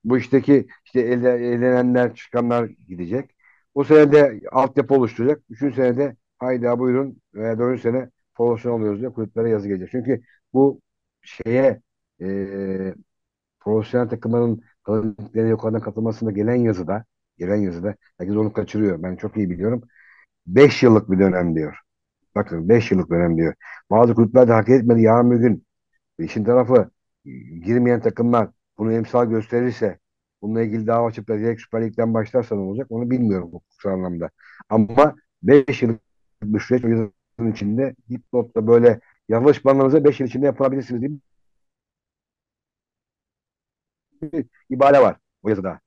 bu işteki işte elde, elenenler çıkanlar gidecek. Bu sene de altyapı oluşturacak. Üçüncü senede haydi buyurun veya dördüncü sene profesyonel oluyoruz diye kulüplere yazı gelecek. Çünkü bu şeye e, profesyonel takımların kalıplarına yukarıdan katılmasında gelen yazıda gelen yazıda herkes onu kaçırıyor. Ben çok iyi biliyorum. 5 yıllık bir dönem diyor. Bakın 5 yıllık dönem diyor. Bazı kulüpler de hak etmedi. Yarın bir gün işin tarafı girmeyen takımlar bunu emsal gösterirse bununla ilgili dava açıp da direkt Süper Lig'den başlarsa ne olacak onu bilmiyorum hukuksal anlamda. Ama 5 yıllık bir süreç o yazının içinde dipnotta böyle yanlış banlarınıza 5 yıl içinde yapabilirsiniz diye bir ibare var o yazıda.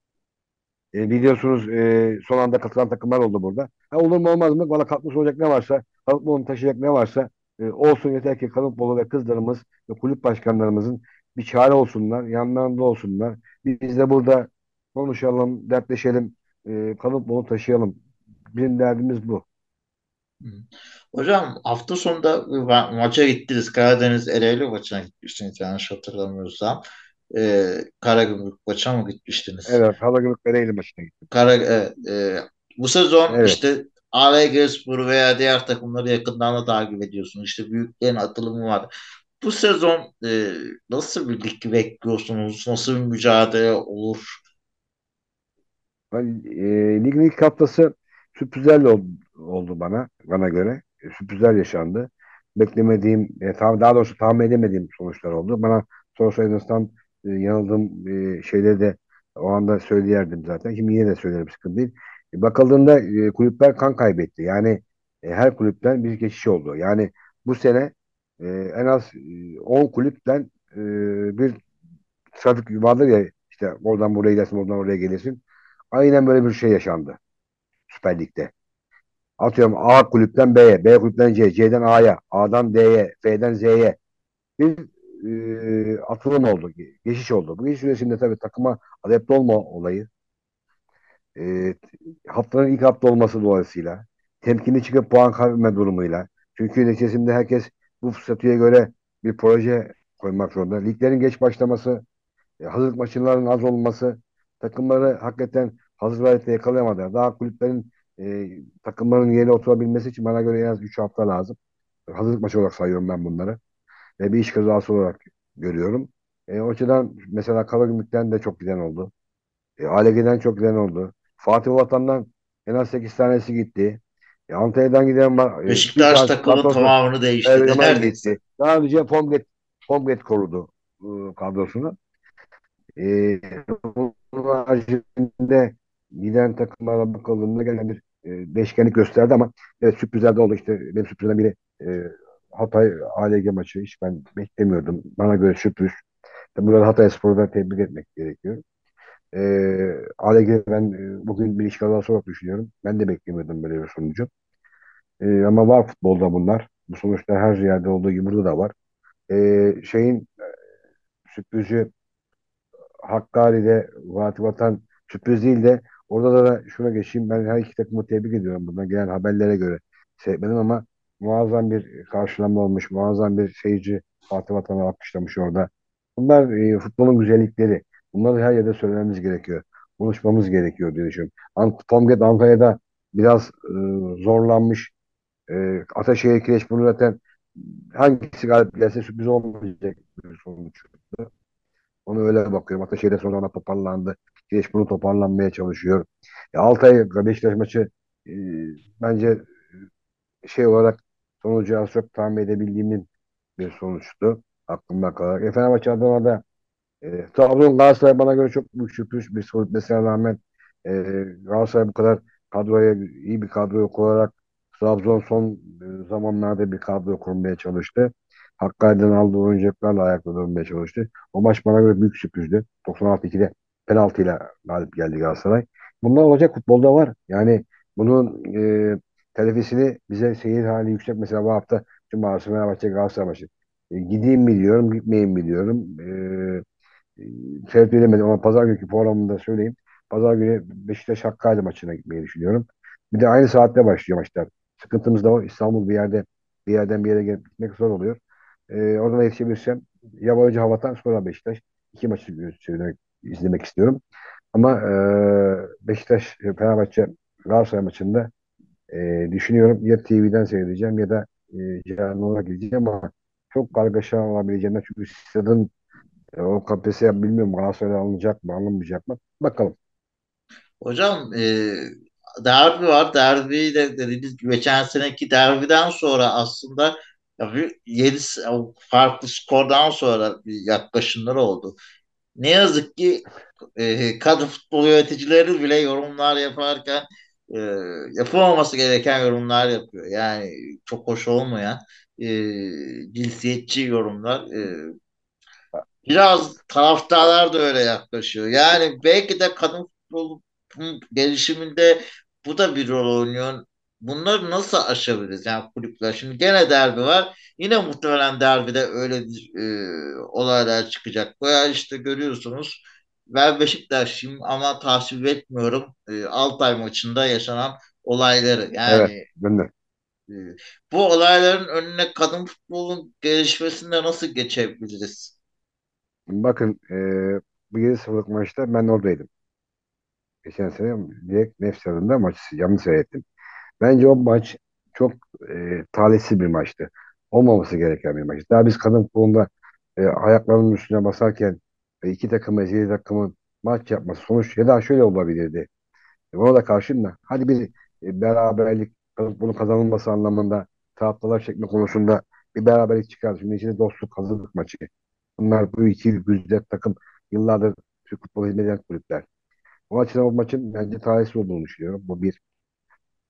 E, biliyorsunuz e, son anda katılan takımlar oldu burada. Ha, olur mu olmaz mı? Valla katkısı olacak ne varsa, kalıp onu taşıyacak ne varsa e, olsun yeter ki Kalıpolu ve kızlarımız ve kulüp başkanlarımızın bir çare olsunlar, yanlarında olsunlar. Biz de burada konuşalım, dertleşelim, e, Kalıpolu taşıyalım. Bizim derdimiz bu. Hocam hafta sonunda ma- maça gittiniz. Karadeniz Ereğli maçına gitmiştiniz yanlış hatırlamıyorsam. Ee, Karagümrük maça mı gitmiştiniz? Evet, Halagırık Ereğli maçına gittim. Kara, e, e, bu sezon Evet. işte ALGspor veya diğer takımları yakından da takip ediyorsun. İşte büyüklerin atılımı var. Bu sezon e, nasıl bir lig bekliyorsunuz? Nasıl bir mücadele olur? Ben, e, ligin ilk haftası sürprizlerle ol- oldu bana bana göre. E, sürprizler yaşandı. Beklemediğim, e, daha doğrusu tahmin edemediğim sonuçlar oldu. Bana sorsaydınız e, yanıldığım e, şeyleri de o anda söyleyerdim zaten. Şimdi yine de söylerim sıkıntı değil. E, bakıldığında kulüpler kan kaybetti. Yani her kulüpten bir geçiş oldu. Yani bu sene e, en az e, 10 kulüpten e, bir trafik vardır ya işte oradan buraya gidersin, oradan oraya gelirsin. Aynen böyle bir şey yaşandı Süper Lig'de. Atıyorum A kulüpten B'ye, B kulüpten C, C'den A'ya, A'dan D'ye, F'den Z'ye bir e, atılım oldu, geçiş oldu. Bu geçiş süresinde tabii takıma adapte olma olayı, e, haftanın ilk hafta olması dolayısıyla, temkinli çıkıp puan kaybetme durumuyla. Çünkü neticesinde herkes bu statüye göre bir proje koymak zorunda. Liglerin geç başlaması, e, hazırlık maçlarının az olması takımları hakikaten hazır vaziyette yakalayamadı. Daha kulüplerin e, takımların yeri oturabilmesi için bana göre en az 3 hafta lazım. Hazırlık maçı olarak sayıyorum ben bunları. Ve bir iş kazası olarak görüyorum. E, o açıdan mesela Karagümrük'ten de çok giden oldu. E, ALG'den çok giden oldu. Fatih Vatan'dan en az 8 tanesi gitti. E, Antalya'dan giden. E, Beşiktaş takımın tamamını değiştirdi neredeyse. gitti. Daha önce Pomget, Pomget korudu e, kadrosunu. E, bunun haricinde giden takımlara bakıldığında gelen bir e, değişkenlik gösterdi ama evet, sürprizler de oldu. İşte benim sürprizlerimden biri e, Hatay ALG maçı. Hiç ben beklemiyordum. Bana göre sürpriz. Tabii Burada Hatay Spor'u tebrik etmek gerekiyor. E, ALG ben e, bugün bir iş kazası olarak düşünüyorum. Ben de beklemiyordum böyle bir sonucu. E, ama var futbolda bunlar. Bu sonuçta her yerde olduğu gibi burada da var. E, şeyin sürprizi Hakkari'de Fatih Vatan sürpriz değil de orada da şuna geçeyim. Ben her iki takımı tebrik ediyorum buradan gelen haberlere göre. Seyretmedim ama muazzam bir karşılama olmuş. Muazzam bir seyirci Fatih Vatan'ı alkışlamış orada. Bunlar e, futbolun güzellikleri. Bunları her yerde söylememiz gerekiyor. Konuşmamız gerekiyor diye düşünüyorum. Ant Tomget Antalya'da biraz e, zorlanmış. E, Ataşehir Kireçburnu zaten hangisi galip gelse sürpriz olmayacak bir sonuç. Onu öyle bakıyorum. Ataşehir'de son anda toparlandı. Kireçburnu toparlanmaya çalışıyor. E, Altay Beşiktaş maçı e, bence şey olarak sonucu az çok tahmin edebildiğimin bir sonuçtu. Aklımda kalarak. E, Fenerbahçe adına da e, Trabzon Galatasaray bana göre çok büyük sürpriz bir sonuç. Mesela rağmen e, Galatasaray bu kadar kadroya iyi bir kadro kurarak Trabzon son e, zamanlarda bir kadro kurmaya çalıştı. Hakkari'den aldığı oyuncaklarla ayakta durmaya çalıştı. O maç bana göre büyük sürprizdi. 96-2'de penaltıyla galip geldi Galatasaray. Bunlar olacak futbolda var. Yani bunun e, telefisini bize seyir hali yüksek. Mesela bu hafta Cumartesi Fenerbahçe Galatasaray maçı. E, gideyim mi diyorum, gitmeyeyim mi diyorum. E, e, seyredemedim ama pazar günkü programında söyleyeyim. Pazar günü Beşiktaş Hakkari maçına gitmeyi düşünüyorum. Bir de aynı saatte başlıyor maçlar. Sıkıntımız da o. İstanbul bir yerde bir yerden bir yere gitmek zor oluyor. Ee, oradan yetişebilirsem ya Barıcı sonra Beşiktaş. iki maçı izlemek, izlemek istiyorum. Ama e, Beşiktaş Fenerbahçe Galatasaray maçında e, düşünüyorum ya TV'den seyredeceğim ya da e, canlı olarak gideceğim ama çok kargaşa olabileceğinden çünkü stadın e, o KPSS bilmiyorum Galatasaray'da alınacak mı alınmayacak mı? Bakalım. Hocam e, derbi var. Derbi de dediğiniz gibi geçen seneki derbiden sonra aslında yedi farklı skordan sonra bir yaklaşımlar oldu. Ne yazık ki e, kadın futbol yöneticileri bile yorumlar yaparken e, yapılmaması gereken yorumlar yapıyor. Yani çok hoş olmayan e, cinsiyetçi yorumlar. E, biraz taraftarlar da öyle yaklaşıyor. Yani belki de kadın futbolun gelişiminde bu da bir rol oynuyor. Bunları nasıl aşabiliriz? Yani kulüpler. Şimdi gene derbi var. Yine muhtemelen derbide öyle e, olaylar çıkacak. Veya işte görüyorsunuz ben Beşiktaşlıyım ama tasvip etmiyorum e, Altay maçında yaşanan olayları. Evet, Yani ben de. e, bu olayların önüne kadın futbolun gelişmesinde nasıl geçebiliriz? Bakın e, bu 7-0'lık maçta ben oradaydım. Geçen sene direkt Nefs maçı yanlış seyrettim. Bence o maç çok e, talihsiz bir maçtı. Olmaması gereken bir maçtı. Daha biz kadın futbolunda e, ayaklarının üstüne basarken e, iki takımın, ezeli takımın maç yapması sonuç ya da şöyle olabilirdi. E, ona da karşın da hadi bir e, beraberlik bunu kazanılması anlamında taraftarlar çekme konusunda bir beraberlik çıkar. Şimdi içinde dostluk, hazırlık maçı. Bunlar bu iki güzel takım yıllardır Türk futbolu hizmet eden kulüpler. O açıdan o maçın bence talihsiz olduğunu düşünüyorum. Bu bir.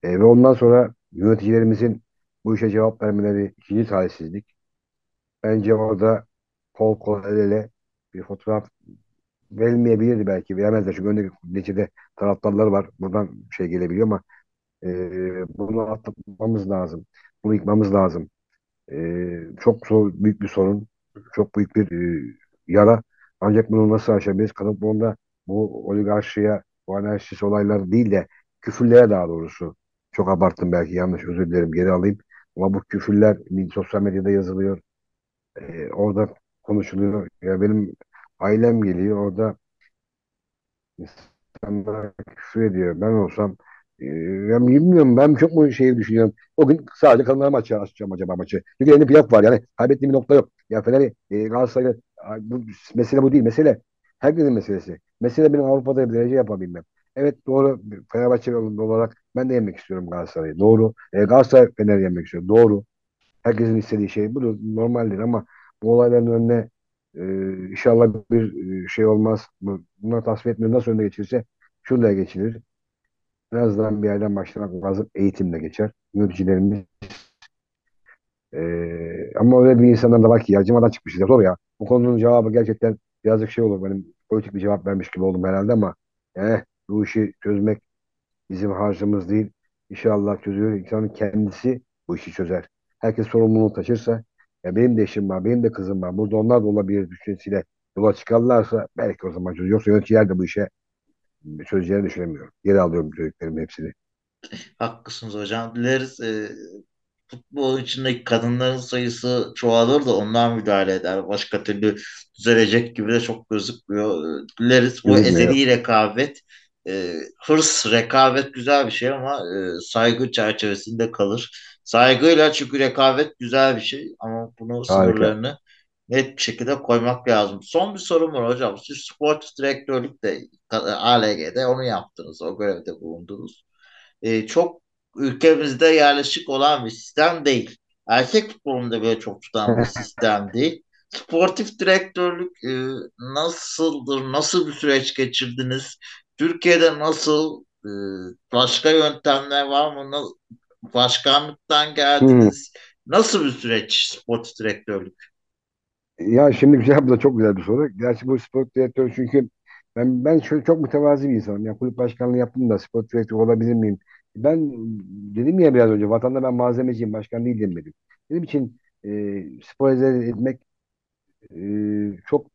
E, ve ondan sonra yöneticilerimizin bu işe cevap vermeleri ikinci talihsizlik. Bence orada kol kol el ele bir fotoğraf verilmeyebilirdi belki. Veremezler çünkü öndeki neticede taraftarlar var. Buradan şey gelebiliyor ama e, bunu atlatmamız lazım. Bunu yıkmamız lazım. E, çok zor, büyük bir sorun. Çok büyük bir e, yara. Ancak bunu nasıl aşabiliriz? Kadın futbolunda bu oligarşiye, bu anarşist olaylar değil de küfürlere daha doğrusu. Çok abarttım belki yanlış özür dilerim geri alayım. Ama bu küfürler sosyal medyada yazılıyor. E, orada konuşuluyor. Ya benim ailem geliyor orada insanlar küfür ediyor. Ben olsam e, ben bilmiyorum ben çok mu şey düşünüyorum. O gün sadece kadınlar maçı açacağım acaba maçı. Çünkü elinde playoff var yani. Kaybettiğim bir nokta yok. Ya Fener'i e, Galatasaray'da bu, mesele bu değil. Mesele herkesin meselesi. Mesele benim Avrupa'da bir derece yapabilmem. Evet doğru Fenerbahçe olarak ben de yenmek istiyorum Galatasaray'ı. Doğru. E, Galatasaray Fener'i yenmek istiyor. Doğru. Herkesin istediği şey bu normaldir ama bu olayların önüne e, inşallah bir e, şey olmaz. Bu- Bunları tasvip etmiyor. Nasıl önüne geçilirse şurada geçilir. En azından bir yerden başlamak lazım. Eğitimle geçer. Yöneticilerimiz e, ama öyle bir insanlar da var ki yarcımadan çıkmışız. Zor ya. Bu konunun cevabı gerçekten birazcık şey olur. Benim politik bir cevap vermiş gibi oldum herhalde ama eh, bu işi çözmek bizim harcımız değil. İnşallah çözüyor. İnsanın kendisi bu işi çözer. Herkes sorumluluğunu taşırsa ya benim de eşim var, benim de kızım var. Burada onlar da olabilir düşüncesiyle yola çıkarlarsa belki o zaman çözülür. Yoksa yöneticiler de bu işe çözeceğini düşünemiyorum. Geri alıyorum söylediklerimin hepsini. Haklısınız hocam. Dileriz e, futbol içindeki kadınların sayısı çoğalır da ondan müdahale eder. Başka türlü düzelecek gibi de çok gözükmüyor. E, Dileriz bu ezeli rekabet, e, hırs, rekabet güzel bir şey ama e, saygı çerçevesinde kalır. Saygıyla çünkü rekabet güzel bir şey ama bunu Harika. sınırlarını net bir şekilde koymak lazım. Son bir sorum var hocam. Siz sportif direktörlük de ALG'de onu yaptınız. O görevde bulundunuz. Ee, çok ülkemizde yerleşik olan bir sistem değil. Erkek futbolunda böyle çok tutan bir sistem değil. Sportif direktörlük e, nasıldır? Nasıl bir süreç geçirdiniz? Türkiye'de nasıl? e, başka yöntemler var mı? Na- Başkanlıktan Hmm. geldiniz. Nasıl bir süreç sportif direktörlük? Ya şimdi güzel bu da çok güzel bir soru. Gerçi bu spor direktörü çünkü ben ben şöyle çok mütevazi bir insanım. Ya kulüp başkanlığı yaptım da spor direktörü olabilir miyim? Ben dedim ya biraz önce vatanda ben malzemeciyim, başkan değilim dedim. Benim için e, spor etmek e, çok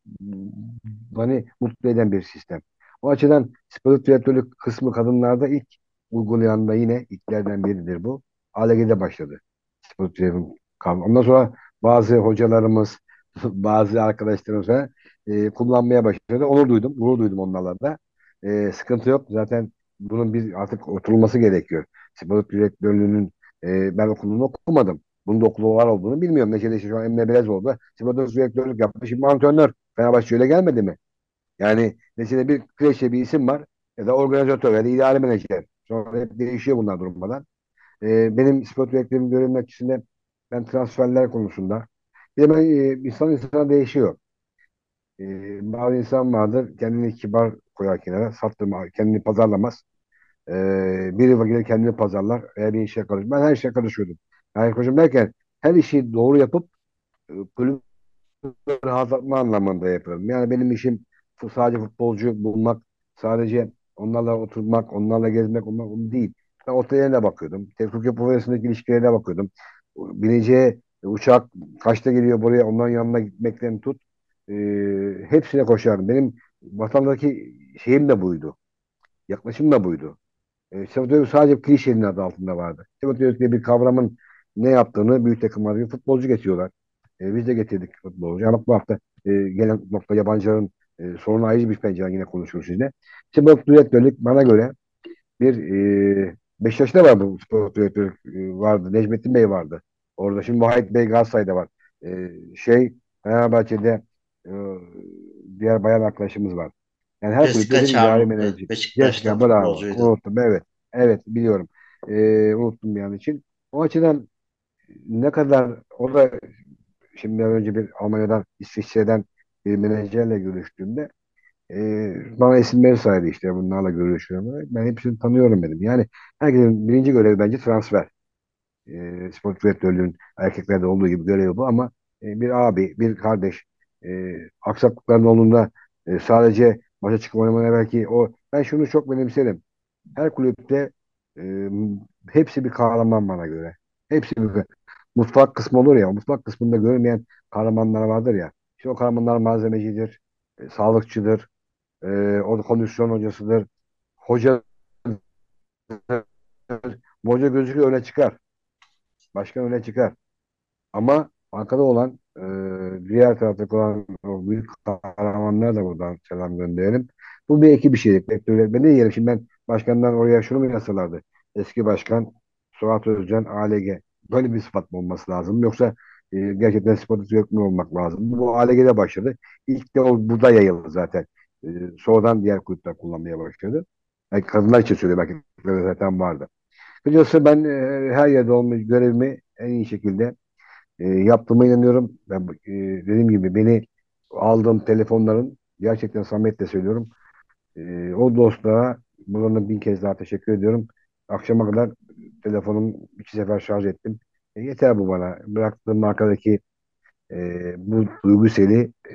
beni mutlu eden bir sistem. O açıdan spor direktörlük kısmı kadınlarda ilk uygulayan da yine ilklerden biridir bu. ALG'de başladı. Spor direktörlük kavramı. Ondan sonra bazı hocalarımız, bazı arkadaşlarımız e, kullanmaya başladı. Onur duydum, gurur duydum onlarla da. E, sıkıntı yok. Zaten bunun bir artık oturulması gerekiyor. Spor direktörlüğünün e, ben okulunu okumadım. Bunun da okulu var olduğunu bilmiyorum. Neşede işte şu an Emre Belez oldu. Sivas'ta direktörlük yapmış. Şimdi antrenör. Fenerbahçe öyle gelmedi mi? Yani neticede bir kreşe bir isim var. Ya da organizatör ya da idari menajer. Sonra hep değişiyor bunlar durmadan. Ee, benim spor direktörüm görevim açısından ben transferler konusunda. Bir de ben, e, insan insana değişiyor. Ee, bazı insan vardır kendini kibar koyar kenara. Sattırma, kendini pazarlamaz. Ee, biri gelir kendini pazarlar veya bir işe karışır. Ben her şeye karışıyordum. Yani karışım derken her işi doğru yapıp e, kulübü rahatlatma anlamında yapıyorum. Yani benim işim sadece futbolcu bulmak, sadece onlarla oturmak, onlarla gezmek, onlar değil. Ben oteline bakıyordum. Teknik profesyonel ilişkilerine bakıyordum. Bineceği uçak kaçta geliyor buraya, onların yanına gitmekten tut. E, hepsine koşardım. Benim vatandaki şeyim de buydu. Yaklaşım da buydu. E, Sebatörü sadece klişenin adı altında vardı. Sebatörü diye bir kavramın ne yaptığını büyük takımlar gibi futbolcu getiriyorlar. E, biz de getirdik futbolcu. Ama bu hafta e, gelen nokta yabancıların e, sorunu ayrı bir pencere yine konuşuruz sizle. Sebatörü direktörlük bana göre bir e, Beşiktaş'ta var bu spor direktörü e, vardı. Necmettin Bey vardı. Orada şimdi Vahit Bey Galatasaray'da var. E, şey Fenerbahçe'de diğer bayan arkadaşımız var. Yani her kulüpte bir idari Çarmıhlı menajer. Beşiktaş'ta bravo. futbolcuydu. Unuttum evet. Evet biliyorum. E, unuttum bir an için. O açıdan ne kadar o da şimdi biraz önce bir Almanya'dan İsviçre'den bir menajerle görüştüğümde e, bana isimleri saydı işte bunlarla görüşüyorum. Ben hepsini tanıyorum dedim. Yani herkesin birinci görevi bence transfer. E, spor direktörlüğün erkeklerde olduğu gibi görevi bu ama e, bir abi, bir kardeş e, aksaklıkların olduğunda e, sadece maça çıkıp oynamaya belki o ben şunu çok benimserim. Her kulüpte e, hepsi bir kahraman bana göre. Hepsi bir mutfak kısmı olur ya. Mutfak kısmında görmeyen kahramanlar vardır ya. İşte o kahramanlar malzemecidir, e, sağlıkçıdır, e, o kondisyon hocasıdır. Hoca hoca gözüküyor öne çıkar. Başkan öne çıkar. Ama arkada olan e, diğer taraftaki olan o büyük kahramanlara da buradan selam gönderelim. Bu bir ekip bir şeylik. Vektörler. Ben de diyelim şimdi ben başkandan oraya şunu mu yazsalardı? Eski başkan Suat Özcan ALG. Böyle bir sıfat mı olması lazım? Yoksa e, gerçekten sportif direktör mü olmak lazım? Bu ALG'de başladı. İlk de o burada yayıldı zaten. E, sonradan diğer kulüpler kullanmaya başladı. Yani kadınlar için söylüyorum. Erkeklerde zaten vardı. Kısacası ben e, her yerde olmayı görevimi en iyi şekilde e, yaptığıma inanıyorum. Ben e, dediğim gibi beni aldığım telefonların gerçekten samimiyetle söylüyorum. E, o dostlara buradan bin kez daha teşekkür ediyorum. Akşama kadar telefonum iki sefer şarj ettim. E, yeter bu bana. Bıraktığım arkadaki e, bu duygu seli e,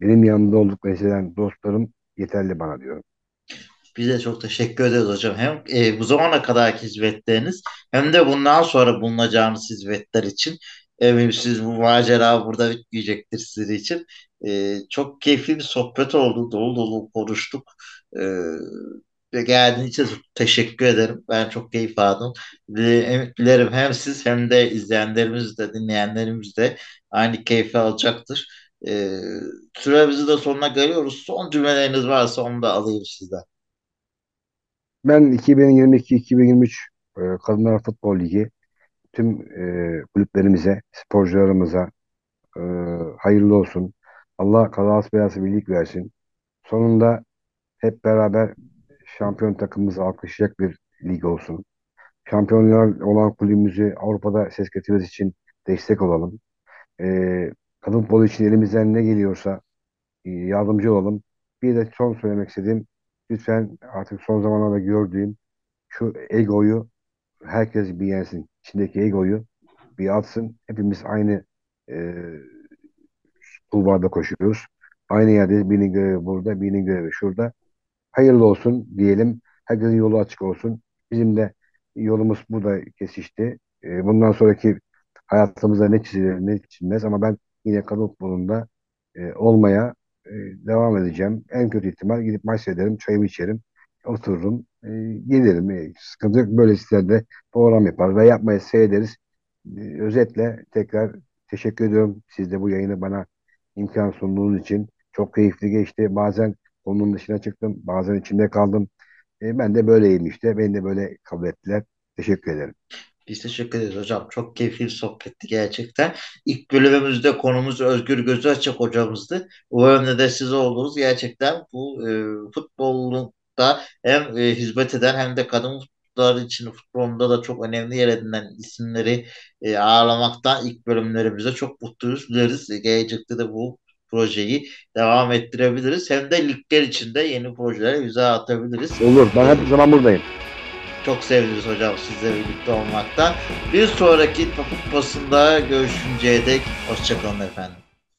benim yanımda oldukları hisseden dostlarım yeterli bana diyorum. Biz de çok teşekkür ederiz hocam. Hem e, bu zamana kadarki hizmetleriniz hem de bundan sonra bulunacağınız hizmetler için eminim siz bu macera burada bitmeyecektir sizin için. E, çok keyifli bir sohbet oldu. Dolu dolu konuştuk. E, ve geldiğiniz için teşekkür ederim. Ben çok keyif aldım. Dile- Dilerim hem siz hem de izleyenlerimiz de dinleyenlerimiz de aynı keyfi alacaktır. E, süremizin de sonuna geliyoruz. Son cümleleriniz varsa onu da alayım sizden. Ben 2022-2023 e, Kadınlar Futbol Ligi tüm e, kulüplerimize, sporcularımıza e, hayırlı olsun. Allah kazası belası birlik versin. Sonunda hep beraber şampiyon takımımızı alkışlayacak bir lig olsun. Şampiyonlar olan kulübümüzü Avrupa'da ses getirmesi için destek olalım. E, kadın futbolu için elimizden ne geliyorsa e, yardımcı olalım. Bir de son söylemek istediğim, lütfen artık son zamanlarda gördüğüm şu egoyu herkes bir yensin. İçindeki egoyu bir atsın. Hepimiz aynı e, kulvarda koşuyoruz. Aynı yerdeyiz. Birinin görevi burada, birinin görevi şurada. Hayırlı olsun diyelim. Herkesin yolu açık olsun. Bizim de yolumuz burada kesişti. E, bundan sonraki hayatımızda ne çizilir ne çizilmez ama ben yine kadın futbolunda e, olmaya e, devam edeceğim. En kötü ihtimal gidip maç seyrederim, çayımı içerim, otururum, e, gelirim. E, sıkıntı yok. Böyle sitelerde program yapar ve yapmayı seyrederiz. E, özetle tekrar teşekkür ediyorum. Siz de bu yayını bana imkan sunduğunuz için. Çok keyifli geçti. Bazen konunun dışına çıktım, bazen içinde kaldım. E, ben de böyleyim işte. Beni de böyle kabul ettiler. Teşekkür ederim. Biz teşekkür ederiz hocam. Çok keyifli bir sohbetti gerçekten. İlk bölümümüzde konumuz Özgür Gözü Açık hocamızdı. Umarım de siz oldunuz. Gerçekten bu e, futbolda hem e, hizmet eden hem de kadın futbolları için futbolunda da çok önemli yer edinen isimleri e, ağırlamaktan ilk bölümlerimizde çok mutluyuz. Dileriz. E, Gelecekte de bu projeyi devam ettirebiliriz. Hem de ligler içinde yeni projelere imza atabiliriz. Olur. Ben her zaman buradayım. Çok seviniz hocam sizle birlikte olmaktan. Bir sonraki topuk pasında görüşünceye dek hoşçakalın efendim.